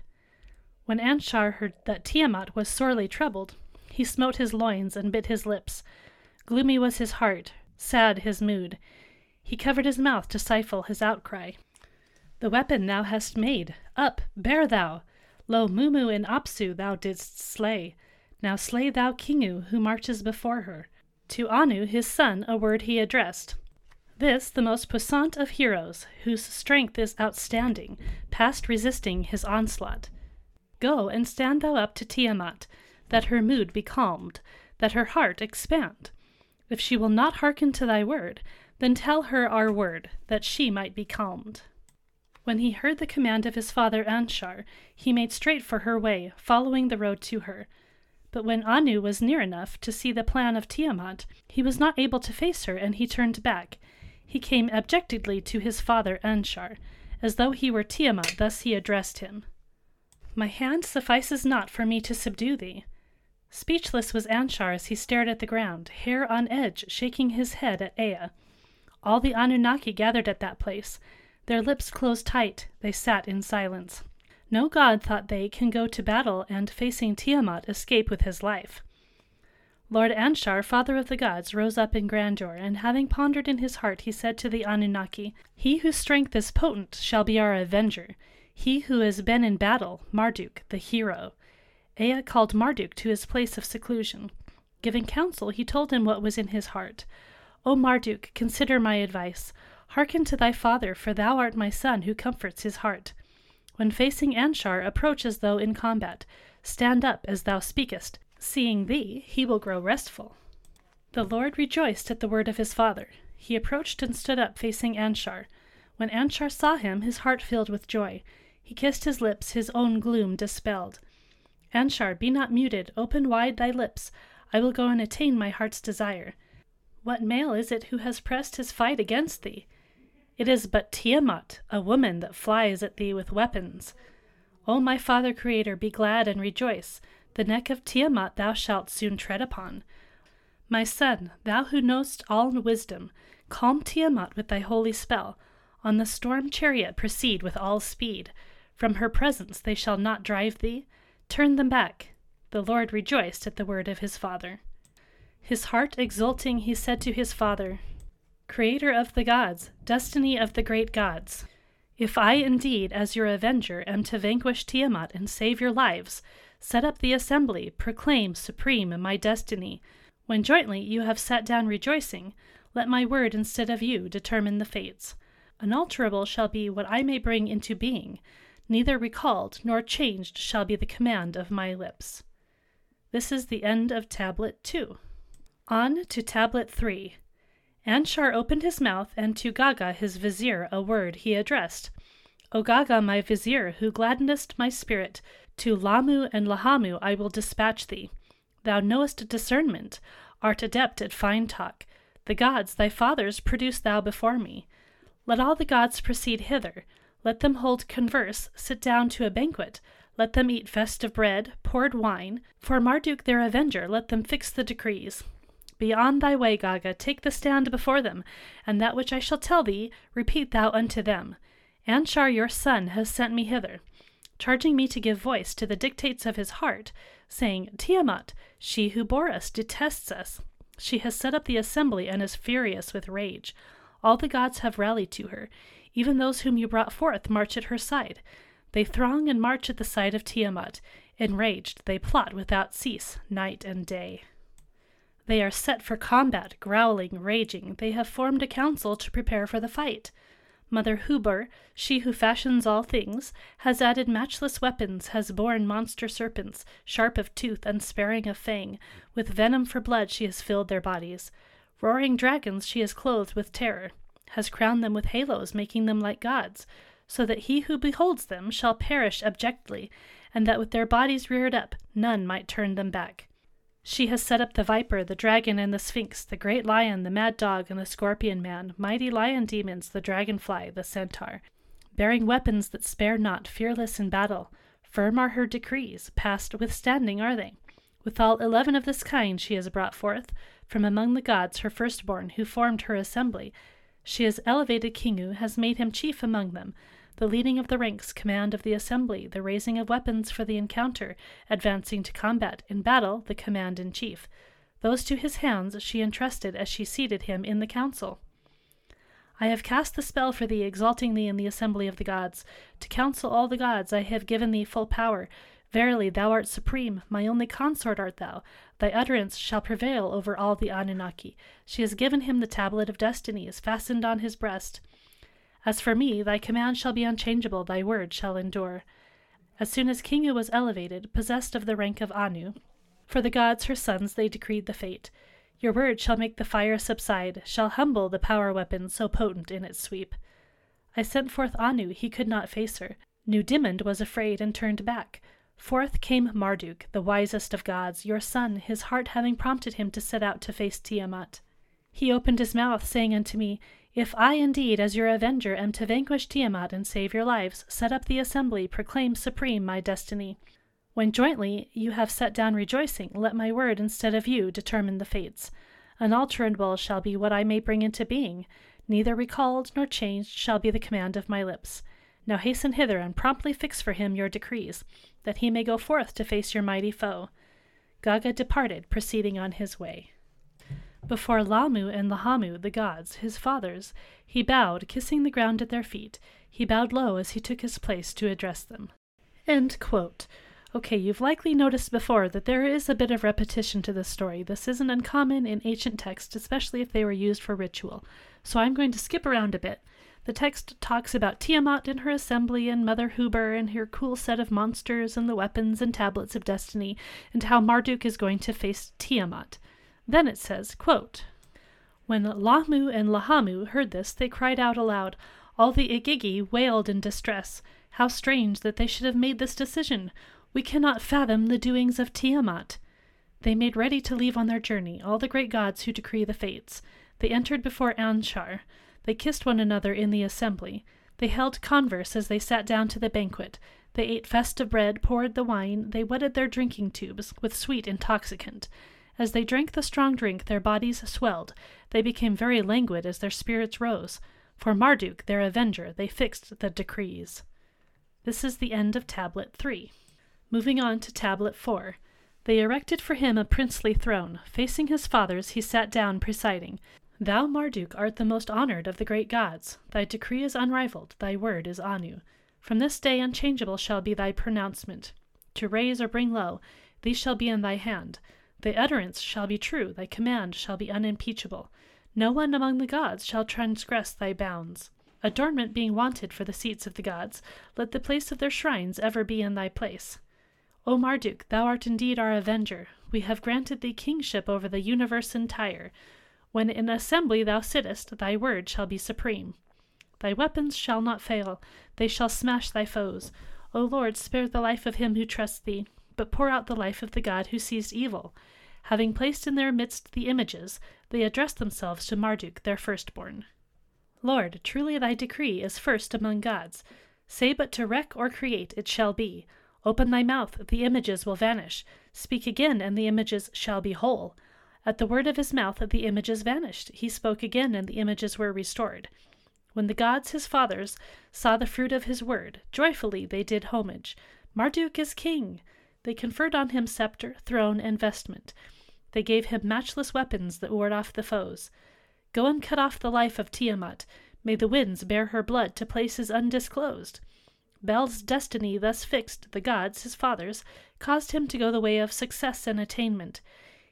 When Anshar heard that Tiamat was sorely troubled, he smote his loins and bit his lips. Gloomy was his heart, sad his mood. He covered his mouth to stifle his outcry. The weapon thou hast made, up, bear thou! Lo, Mummu and Apsu thou didst slay. Now slay thou Kingu, who marches before her. To Anu, his son, a word he addressed. This, the most puissant of heroes, whose strength is outstanding, past resisting his onslaught. Go and stand thou up to Tiamat, that her mood be calmed, that her heart expand. If she will not hearken to thy word, then tell her our word, that she might be calmed. When he heard the command of his father Anshar, he made straight for her way, following the road to her. But when Anu was near enough to see the plan of Tiamat, he was not able to face her, and he turned back. He came abjectedly to his father Anshar, as though he were Tiamat, thus he addressed him. My hand suffices not for me to subdue thee. Speechless was Anshar as he stared at the ground, hair on edge, shaking his head at Ea. All the Anunnaki gathered at that place. Their lips closed tight, they sat in silence. No god, thought they, can go to battle and, facing Tiamat, escape with his life. Lord Anshar, father of the gods, rose up in grandeur, and having pondered in his heart, he said to the Anunnaki, He whose strength is potent shall be our avenger. he who has been in battle, Marduk, the hero. Ea called Marduk to his place of seclusion. Giving counsel, he told him what was in his heart. O Marduk, consider my advice. Hearken to thy father, for thou art my son who comforts his heart. When facing Anshar, approach as though in combat. Stand up as thou speakest. Seeing thee, he will grow restful. The Lord rejoiced at the word of his father. He approached and stood up facing Anshar. When Anshar saw him, his heart filled with joy. He kissed his lips, his own gloom dispelled. Anshar, be not muted, open wide thy lips. I will go and attain my heart's desire. What male is it who has pressed his fight against thee? It is but Tiamat, a woman that flies at thee with weapons. O my Father Creator, be glad and rejoice. The neck of Tiamat thou shalt soon tread upon. My son, thou who knowest all wisdom, calm Tiamat with thy holy spell. On the storm chariot proceed with all speed. From her presence they shall not drive thee. Turn them back. The Lord rejoiced at the word of his father. His heart exulting, he said to his father, Creator of the gods, destiny of the great gods, if I indeed, as your avenger, am to vanquish Tiamat and save your lives, set up the assembly, proclaim supreme my destiny. When jointly you have sat down rejoicing, let my word instead of you determine the fates. Unalterable shall be what I may bring into being, neither recalled nor changed shall be the command of my lips. This is the end of Tablet 2. On to Tablet 3. Anshar opened his mouth, and to Gaga his vizier a word he addressed. O Gaga, my vizier, who gladdenest my spirit, to Lahmu and Lahamu I will dispatch thee. Thou knowest discernment, art adept at fine talk. The gods, thy fathers, produce thou before me. Let all the gods proceed hither. Let them hold converse, sit down to a banquet. Let them eat festive bread, poured wine. For Marduk their avenger, let them fix the decrees. Be on thy way, Gaga, take the stand before them, and that which I shall tell thee, repeat thou unto them. Anshar your son has sent me hither, charging me to give voice to the dictates of his heart, saying, Tiamat, she who bore us, detests us. She has set up the assembly and is furious with rage. All the gods have rallied to her. Even those whom you brought forth march at her side. They throng and march at the side of Tiamat. Enraged, they plot without cease, night and day. They are set for combat, growling, raging. They have formed a council to prepare for the fight. Mother Hubur, she who fashions all things, has added matchless weapons, has borne monster serpents, sharp of tooth, unsparing of fang. With venom for blood she has filled their bodies. Roaring dragons she has clothed with terror, has crowned them with halos, making them like gods, so that he who beholds them shall perish abjectly, and that with their bodies reared up none might turn them back. She has set up the viper, the dragon, and the sphinx, the great lion, the mad dog, and the scorpion man, mighty lion demons, the dragonfly, the centaur, bearing weapons that spare not, fearless in battle. Firm are her decrees, past withstanding are they. With all eleven of this kind she has brought forth, from among the gods her firstborn, who formed her assembly. She has elevated Kingu, has made him chief among them, the leading of the ranks, command of the assembly, the raising of weapons for the encounter, advancing to combat, in battle, the command in chief. Those to his hands she entrusted as she seated him in the council. I have cast the spell for thee, exalting thee in the assembly of the gods. To counsel all the gods I have given thee full power. Verily, thou art supreme, my only consort art thou. Thy utterance shall prevail over all the Anunnaki. She has given him the tablet of destinies, fastened on his breast. As for me, thy command shall be unchangeable, thy word shall endure. As soon as Kingu was elevated, possessed of the rank of Anu, for the gods her sons they decreed the fate. Your word shall make the fire subside, shall humble the power weapon so potent in its sweep. I sent forth Anu, he could not face her. Nudimmud was afraid and turned back. Forth came Marduk, the wisest of gods, your son, his heart having prompted him to set out to face Tiamat. He opened his mouth, saying unto me, if I indeed, as your avenger, am to vanquish Tiamat and save your lives, set up the assembly, proclaim supreme my destiny. When jointly you have sat down rejoicing, let my word instead of you determine the fates. Unalterable shall be what I may bring into being, neither recalled nor changed shall be the command of my lips. Now hasten hither and promptly fix for him your decrees, that he may go forth to face your mighty foe. Gaga departed, proceeding on his way. Before Lahmu and Lahamu, the gods, his fathers, he bowed, kissing the ground at their feet. He bowed low as he took his place to address them. End quote. Okay, you've likely noticed before that there is a bit of repetition to this story. This isn't uncommon in ancient texts, especially if they were used for ritual. So I'm going to skip around a bit. The text talks about Tiamat and her assembly and Mother Hubur and her cool set of monsters and the weapons and tablets of destiny and how Marduk is going to face Tiamat. Then it says, quote, When Lahmu and Lahamu heard this, they cried out aloud. All the Igigi wailed in distress. How strange that they should have made this decision! We cannot fathom the doings of Tiamat. They made ready to leave on their journey, all the great gods who decree the fates. They entered before Anshar. They kissed one another in the assembly. They held converse as they sat down to the banquet. They ate festive bread, poured the wine, they wetted their drinking tubes with sweet intoxicant. As they drank the strong drink, their bodies swelled. They became very languid as their spirits rose. For Marduk, their avenger, they fixed the decrees. This is the end of Tablet 3. Moving on to Tablet 4. They erected for him a princely throne. Facing his fathers, he sat down presiding. Thou, Marduk, art the most honored of the great gods. Thy decree is unrivaled, thy word is Anu. From this day unchangeable shall be thy pronouncement. To raise or bring low, these shall be in thy hand. Thy utterance shall be true, thy command shall be unimpeachable. No one among the gods shall transgress thy bounds. Adornment being wanted for the seats of the gods, let the place of their shrines ever be in thy place. O Marduk, thou art indeed our avenger. We have granted thee kingship over the universe entire. When in assembly thou sittest, thy word shall be supreme. Thy weapons shall not fail, they shall smash thy foes. O Lord, spare the life of him who trusts thee, but pour out the life of the God who sees evil. Having placed in their midst the images, they address themselves to Marduk, their firstborn. Lord, truly thy decree is first among gods. Say but to wreck or create, it shall be. Open thy mouth, the images will vanish. Speak again, and the images shall be whole. At the word of his mouth the images vanished. He spoke again, and the images were restored. When the gods, his fathers, saw the fruit of his word, joyfully they did homage. Marduk is king! They conferred on him scepter, throne, and vestment. They gave him matchless weapons that ward off the foes. Go and cut off the life of Tiamat. May the winds bear her blood to places undisclosed. Bel's destiny thus fixed, the gods, his fathers, caused him to go the way of success and attainment.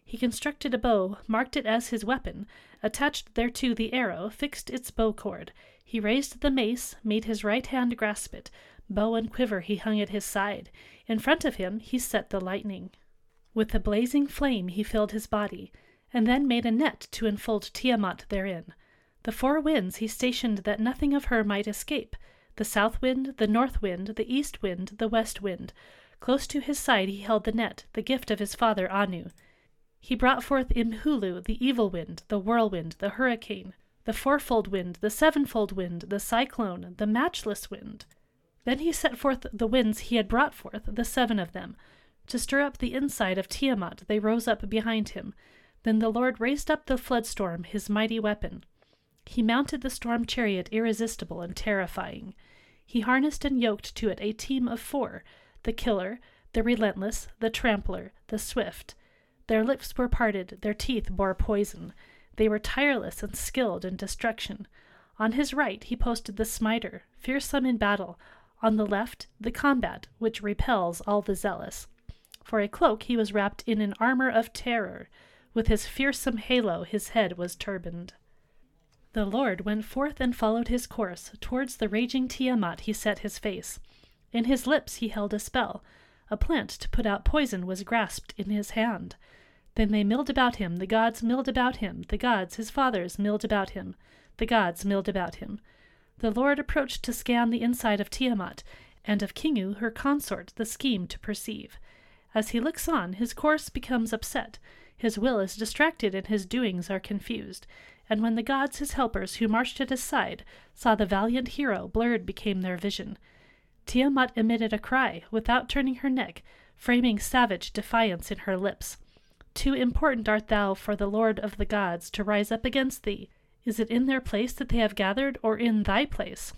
He constructed a bow, marked it as his weapon, attached thereto the arrow, fixed its bow cord. He raised the mace, made his right hand grasp it. Bow and quiver he hung at his side. In front of him he set the lightning. With the blazing flame he filled his body, and then made a net to enfold Tiamat therein. The four winds he stationed that nothing of her might escape the south wind, the north wind, the east wind, the west wind. Close to his side he held the net, the gift of his father Anu. He brought forth Imhulu, the evil wind, the whirlwind, the hurricane, the fourfold wind, the sevenfold wind, the cyclone, the matchless wind. Then he set forth the winds he had brought forth, the seven of them. To stir up the inside of Tiamat, they rose up behind him. Then the Lord raised up the flood storm, his mighty weapon. He mounted the storm chariot irresistible and terrifying. He harnessed and yoked to it a team of four the killer, the relentless, the trampler, the swift. Their lips were parted, their teeth bore poison. They were tireless and skilled in destruction. On his right he posted the smiter, fearsome in battle. On the left, the combat, which repels all the zealous. For a cloak he was wrapped in an armor of terror. With his fearsome halo his head was turbaned. The Lord went forth and followed his course. Towards the raging Tiamat he set his face. In his lips he held a spell. A plant to put out poison was grasped in his hand. Then they milled about him, the gods milled about him, the gods, his fathers, milled about him, the gods milled about him. The Lord approached to scan the inside of Tiamat, and of Kingu, her consort, the scheme to perceive. As he looks on, his course becomes upset, his will is distracted, and his doings are confused. And when the gods, his helpers, who marched at his side, saw the valiant hero, blurred became their vision. Tiamat emitted a cry, without turning her neck, framing savage defiance in her lips. Too important art thou for the Lord of the gods to rise up against thee. Is it in their place that they have gathered, or in thy place?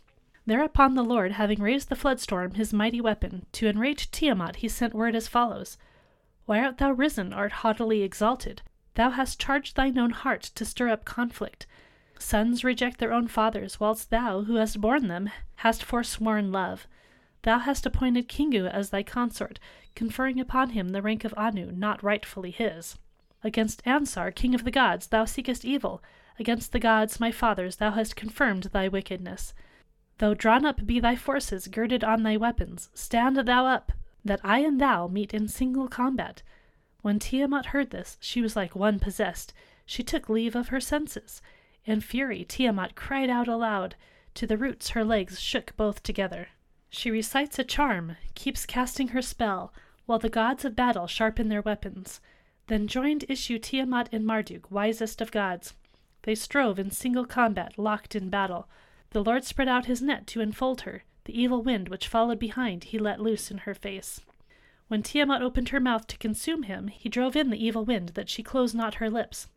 Thereupon the Lord, having raised the flood storm, his mighty weapon, to enrage Tiamat, he sent word as follows Why art thou risen, art haughtily exalted? Thou hast charged thine own heart to stir up conflict. Sons reject their own fathers, whilst thou, who hast borne them, hast forsworn love. Thou hast appointed Kingu as thy consort, conferring upon him the rank of Anu, not rightfully his. Against Anshar, king of the gods, thou seekest evil. Against the gods, my fathers, thou hast confirmed thy wickedness. Though drawn up be thy forces, girded on thy weapons, stand thou up, that I and thou meet in single combat. When Tiamat heard this, she was like one possessed. She took leave of her senses. In fury, Tiamat cried out aloud. To the roots her legs shook both together. She recites a charm, keeps casting her spell, while the gods of battle sharpen their weapons. Then joined issue Tiamat and Marduk, wisest of gods. They strove in single combat, locked in battle. The Lord spread out his net to enfold her. The evil wind which followed behind he let loose in her face. When Tiamat opened her mouth to consume him, he drove in the evil wind that she closed not her lips.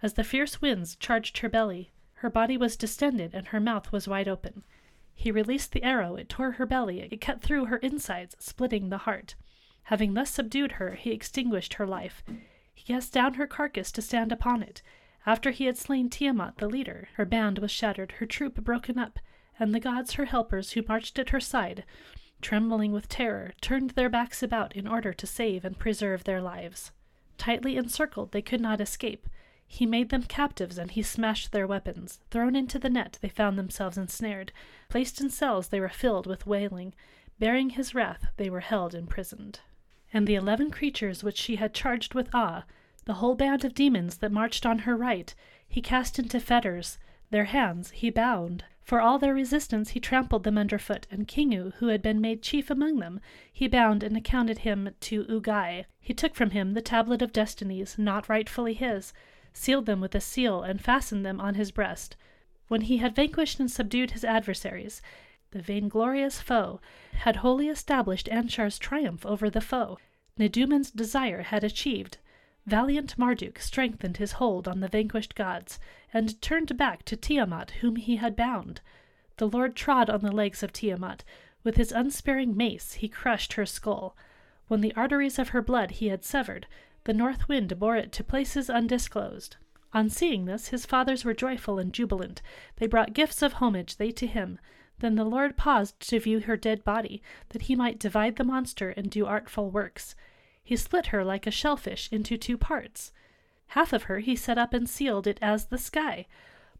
As the fierce winds charged her belly, her body was distended and her mouth was wide open. He released the arrow, it tore her belly, it cut through her insides, splitting the heart. Having thus subdued her, he extinguished her life. He cast down her carcass to stand upon it. After he had slain Tiamat, the leader, her band was shattered, her troop broken up, and the gods, her helpers, who marched at her side, trembling with terror, turned their backs about in order to save and preserve their lives. Tightly encircled, they could not escape. He made them captives, and he smashed their weapons. Thrown into the net, they found themselves ensnared. Placed in cells, they were filled with wailing. Bearing his wrath, they were held imprisoned. And the eleven creatures which she had charged with awe, the whole band of demons that marched on her right, he cast into fetters. Their hands he bound. For all their resistance, he trampled them under foot, and Kingu, who had been made chief among them, he bound and accounted him to Uggae. He took from him the tablet of destinies, not rightfully his, sealed them with a seal, and fastened them on his breast. When he had vanquished and subdued his adversaries, the vainglorious foe, had wholly established Anshar's triumph over the foe. Nudimmud's desire had achieved. Valiant Marduk strengthened his hold on the vanquished gods, and turned back to Tiamat, whom he had bound. The Lord trod on the legs of Tiamat. With his unsparing mace he crushed her skull. When the arteries of her blood he had severed, the north wind bore it to places undisclosed. On seeing this, his fathers were joyful and jubilant. They brought gifts of homage, they to him. Then the Lord paused to view her dead body, that he might divide the monster and do artful works. He split her like a shellfish into two parts. Half of her he set up and sealed it as the sky,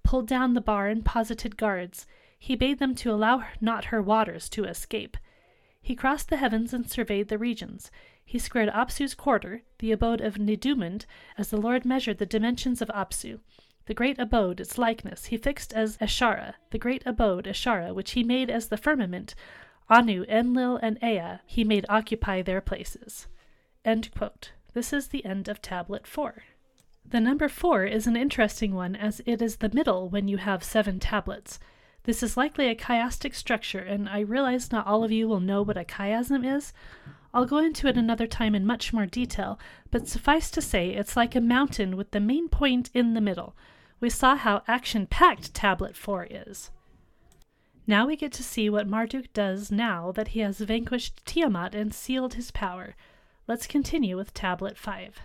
pulled down the bar and posited guards. He bade them to allow not her waters to escape. He crossed the heavens and surveyed the regions. He squared Apsu's quarter, the abode of Nudimmud, as the Lord measured the dimensions of Apsu. The great abode, its likeness, he fixed as Esharra, the great abode, Esharra, which he made as the firmament. Anu, Enlil, and Ea he made occupy their places. This is the end of Tablet 4. The number 4 is an interesting one as it is the middle when you have seven tablets. This is likely a chiastic structure, and I realize not all of you will know what a chiasm is. I'll go into it another time in much more detail, but suffice to say it's like a mountain with the main point in the middle. We saw how action packed Tablet 4 is. Now we get to see what Marduk does now that he has vanquished Tiamat and sealed his power. Let's continue with Tablet 5.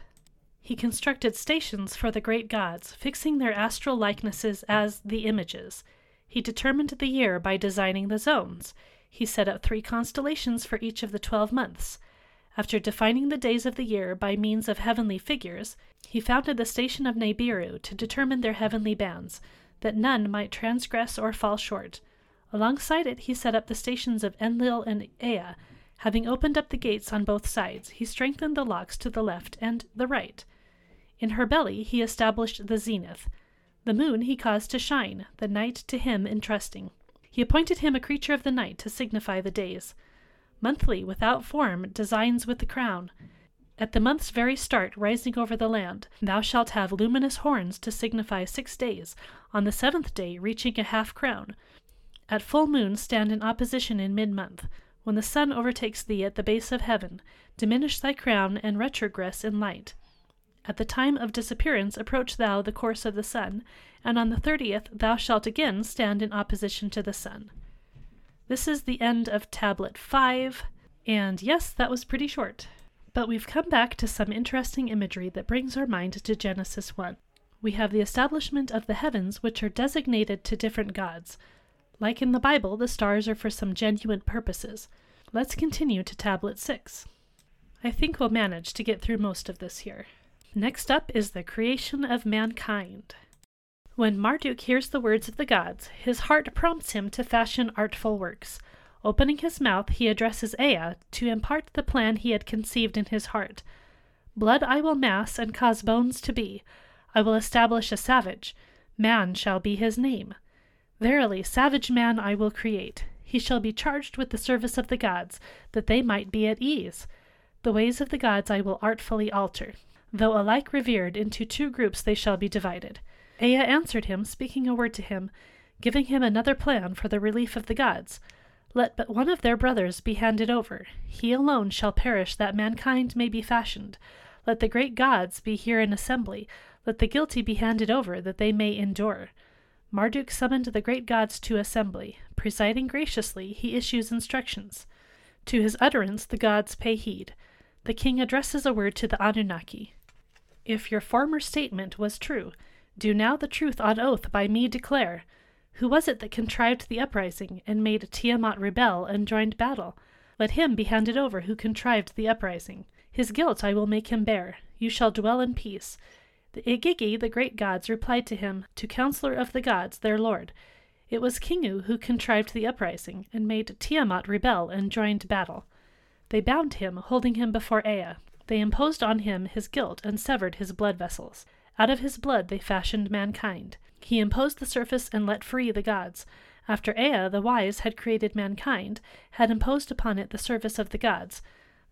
He constructed stations for the great gods, fixing their astral likenesses as the images. He determined the year by designing the zones. He set up three constellations for each of the twelve months. After defining the days of the year by means of heavenly figures, he founded the station of Nibiru to determine their heavenly bands, that none might transgress or fall short. Alongside it, he set up the stations of Enlil and Ea. Having opened up the gates on both sides, he strengthened the locks to the left and the right. In her belly, he established the zenith. The moon he caused to shine, the night to him entrusting. He appointed him a creature of the night to signify the days. Monthly, without form, designs with the crown. At the month's very start, rising over the land, thou shalt have luminous horns to signify six days, on the seventh day reaching a half crown. At full moon stand in opposition in mid month. When the sun overtakes thee at the base of heaven, diminish thy crown and retrogress in light. At the time of disappearance approach thou the course of the sun, and on the thirtieth thou shalt again stand in opposition to the sun. This is the end of tablet 5, and yes, that was pretty short. But we've come back to some interesting imagery that brings our mind to Genesis 1. We have the establishment of the heavens, which are designated to different gods. Like in the Bible, the stars are for some genuine purposes. Let's continue to Tablet 6. I think we'll manage to get through most of this here. Next up is the creation of mankind. When Marduk hears the words of the gods, his heart prompts him to fashion artful works. Opening his mouth, he addresses Ea to impart the plan he had conceived in his heart. Blood I will mass and cause bones to be. I will establish a savage. Man shall be his name. Verily, savage man I will create. He shall be charged with the service of the gods, that they might be at ease. The ways of the gods I will artfully alter. Though alike revered, into two groups they shall be divided. Ea answered him, speaking a word to him, giving him another plan for the relief of the gods. Let but one of their brothers be handed over. He alone shall perish that mankind may be fashioned. Let the great gods be here in assembly. Let the guilty be handed over, that they may endure. Marduk summoned the great gods to assembly. Presiding graciously, he issues instructions. To his utterance the gods pay heed. The king addresses a word to the Anunnaki. If your former statement was true, do now the truth on oath by me declare. Who was it that contrived the uprising, and made Tiamat rebel and joined battle? Let him be handed over who contrived the uprising. His guilt I will make him bear. You shall dwell in peace. The Igigi, the great gods, replied to him, to counselor of the gods, their lord. It was Kingu who contrived the uprising, and made Tiamat rebel and joined battle. They bound him, holding him before Ea. They imposed on him his guilt and severed his blood vessels. Out of his blood they fashioned mankind. He imposed the surface and let free the gods. After Ea, the wise, had created mankind, had imposed upon it the service of the gods.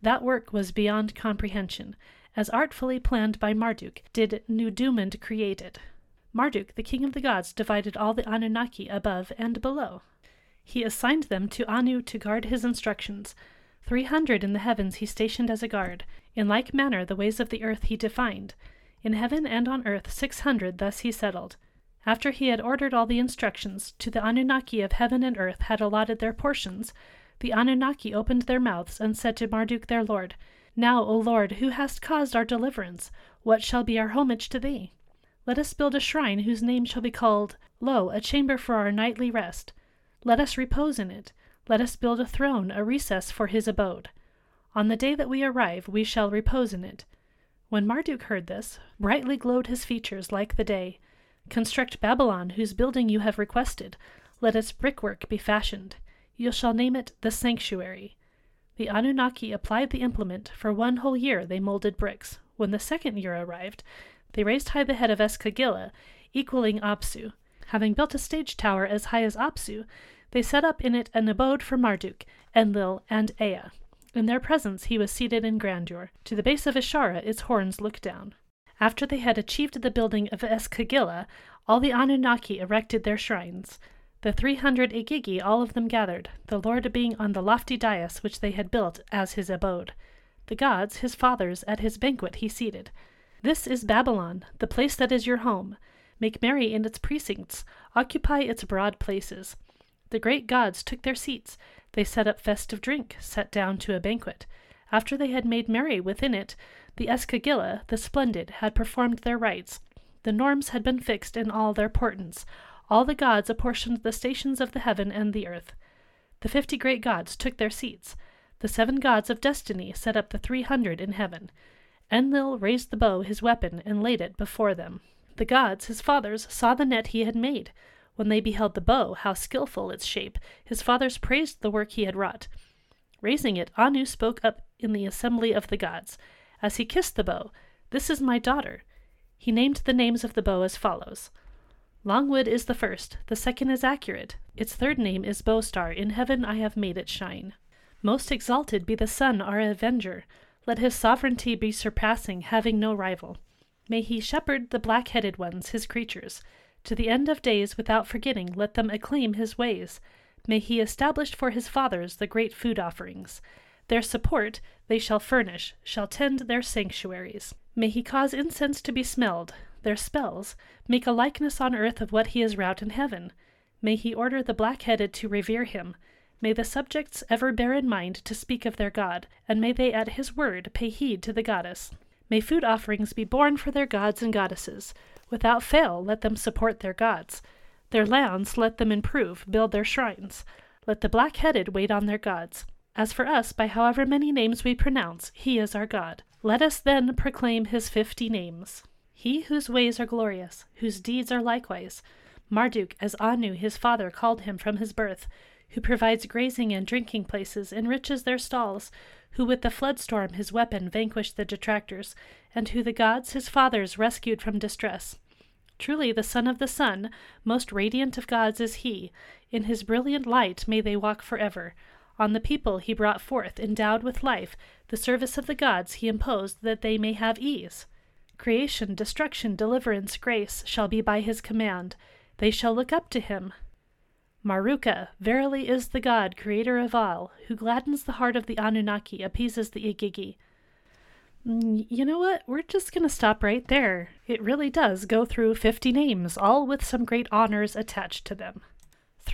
That work was beyond comprehension. As artfully planned by Marduk, did Nudimmud create it. Marduk, the king of the gods, divided all the Anunnaki above and below. He assigned them to Anu to guard his instructions. Three hundred in the heavens he stationed as a guard. In like manner the ways of the earth he defined. In heaven and on earth six hundred thus he settled. After he had ordered all the instructions, to the Anunnaki of heaven and earth had allotted their portions, the Anunnaki opened their mouths and said to Marduk their lord, Now, O Lord, who hast caused our deliverance, what shall be our homage to thee? Let us build a shrine whose name shall be called, Lo, a chamber for our nightly rest. Let us repose in it. Let us build a throne, a recess for his abode. On the day that we arrive, we shall repose in it. When Marduk heard this, brightly glowed his features like the day. Construct Babylon, whose building you have requested. Let its brickwork be fashioned. You shall name it the Sanctuary. The Anunnaki applied the implement. For one whole year they molded bricks. When the second year arrived, they raised high the head of Esagila, equaling Apsu. Having built a stage tower as high as Apsu, they set up in it an abode for Marduk, Enlil, and Ea. In their presence he was seated in grandeur. To the base of Ishara its horns looked down. After they had achieved the building of Esagila, all the Anunnaki erected their shrines. The three hundred Igigi all of them gathered, the Lord being on the lofty dais which they had built as his abode. The gods, his fathers, at his banquet he seated. This is Babylon, the place that is your home. Make merry in its precincts, occupy its broad places. The great gods took their seats. They set up festive drink, sat down to a banquet. After they had made merry within it, the Esagila, the splendid, had performed their rites. The norms had been fixed in all their portents. All the gods apportioned the stations of the heaven and the earth. The fifty great gods took their seats. The seven gods of destiny set up the three hundred in heaven. Enlil raised the bow, his weapon, and laid it before them. The gods, his fathers, saw the net he had made. When they beheld the bow, how skilful its shape, his fathers praised the work he had wrought. Raising it, Anu spoke up in the assembly of the gods. As he kissed the bow, This is my daughter. He named the names of the bow as follows Longwood is the first, the second is accurate. Its third name is Bowstar. In heaven I have made it shine. Most exalted be the son, our avenger. Let his sovereignty be surpassing, having no rival. May he shepherd the black headed ones, his creatures. To the end of days, without forgetting, let them acclaim his ways. May he establish for his fathers the great food offerings. Their support they shall furnish, shall tend their sanctuaries. May he cause incense to be smelled, their spells, make a likeness on earth of what he has wrought in heaven. May he order the black headed to revere him. May the subjects ever bear in mind to speak of their God, and may they at his word pay heed to the goddess. May food offerings be borne for their gods and goddesses. Without fail, let them support their gods. Their lands let them improve, build their shrines. Let the black headed wait on their gods. As for us, by however many names we pronounce, he is our God. Let us then proclaim his fifty names. He whose ways are glorious, whose deeds are likewise. Marduk, as Anu his father called him from his birth, who provides grazing and drinking places, enriches their stalls, who with the flood storm his weapon vanquished the detractors, and who the gods his fathers rescued from distress. Truly the Son of the Sun, most radiant of gods is he. In his brilliant light may they walk forever. On the people he brought forth, endowed with life, the service of the gods he imposed that they may have ease. Creation, destruction, deliverance, grace shall be by his command. They shall look up to him. Marukka, verily is the god, creator of all, who gladdens the heart of the Anunnaki, appeases the Igigi. Mm, you know what? We're just going to stop right there. It really does go through 50 names, all with some great honors attached to them.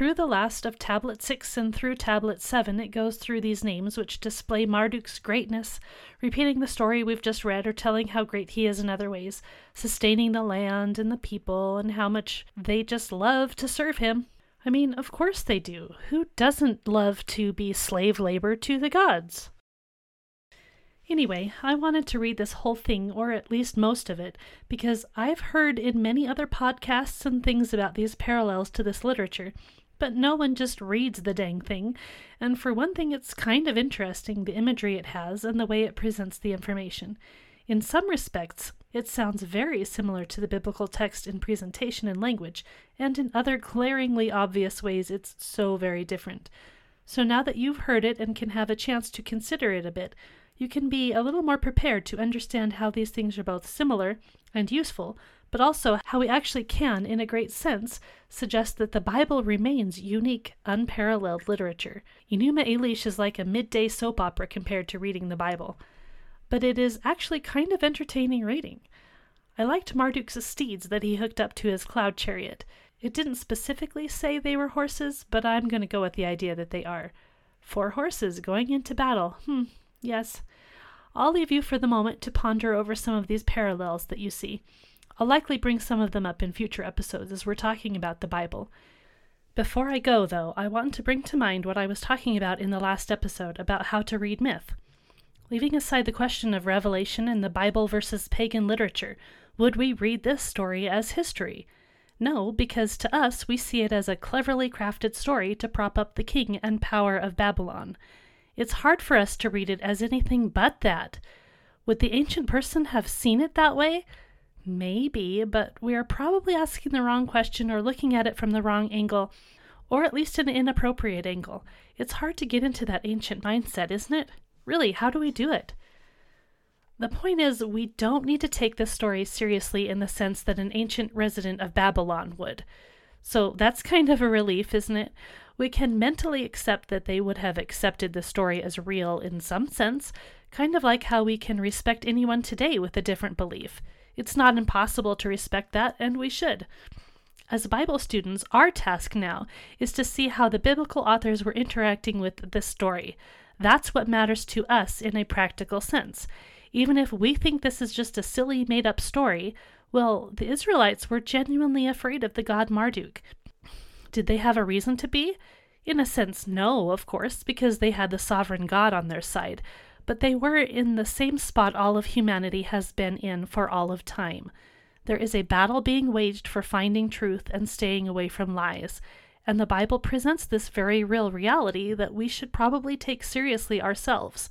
Through the last of Tablet 6 and through Tablet 7, it goes through these names which display Marduk's greatness, repeating the story we've just read or telling how great he is in other ways, sustaining the land and the people, and how much they just love to serve him. I mean, of course they do. Who doesn't love to be slave labor to the gods? Anyway, I wanted to read this whole thing, or at least most of it, because I've heard in many other podcasts and things about these parallels to this literature, but no one just reads the dang thing. And for one thing, it's kind of interesting the imagery it has and the way it presents the information. In some respects, it sounds very similar to the biblical text in presentation and language, and in other glaringly obvious ways, it's so very different. So now that you've heard it and can have a chance to consider it a bit, you can be a little more prepared to understand how these things are both similar and useful, but also how we actually can, in a great sense, suggest that the Bible remains unique, unparalleled literature. Enuma Elish is like a midday soap opera compared to reading the Bible. But it is actually kind of entertaining reading. I liked Marduk's steeds that he hooked up to his cloud chariot. It didn't specifically say they were horses, but I'm going to go with the idea that they are. Four horses going into battle. Hmm, yes. I'll leave you for the moment to ponder over some of these parallels that you see. I'll likely bring some of them up in future episodes as we're talking about the Bible. Before I go, though, I want to bring to mind what I was talking about in the last episode about how to read myth. Leaving aside the question of revelation in the Bible versus pagan literature, would we read this story as history? No, because to us we see it as a cleverly crafted story to prop up the king and power of Babylon. It's hard for us to read it as anything but that. Would the ancient person have seen it that way? Maybe, but we are probably asking the wrong question or looking at it from the wrong angle, or at least an inappropriate angle. It's hard to get into that ancient mindset, isn't it? Really, how do we do it? The point is, we don't need to take this story seriously in the sense that an ancient resident of Babylon would. So that's kind of a relief, isn't it? We can mentally accept that they would have accepted the story as real in some sense, kind of like how we can respect anyone today with a different belief. It's not impossible to respect that, and we should. As Bible students, our task now is to see how the biblical authors were interacting with this story. That's what matters to us in a practical sense. Even if we think this is just a silly, made up story, well, the Israelites were genuinely afraid of the god Marduk. Did they have a reason to be? In a sense, no, of course, because they had the sovereign God on their side but they were in the same spot all of humanity has been in for all of time. There is a battle being waged for finding truth and staying away from lies, and the Bible presents this very real reality that we should probably take seriously ourselves,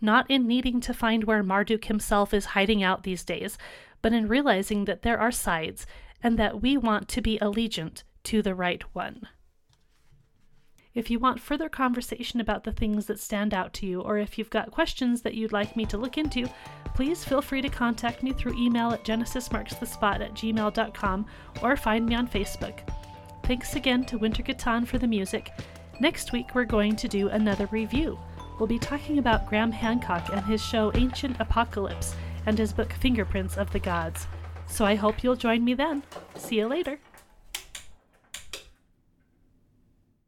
not in needing to find where Marduk himself is hiding out these days, but in realizing that there are sides and that we want to be allegiant to the right one. If you want further conversation about the things that stand out to you, or if you've got questions that you'd like me to look into, please feel free to contact me through email at genesismarksthespot at gmail.com or find me on Facebook. Thanks again to Wintergatan for the music. Next week, we're going to do another review. We'll be talking about Graham Hancock and his show Ancient Apocalypse and his book Fingerprints of the Gods. So I hope you'll join me then. See you later.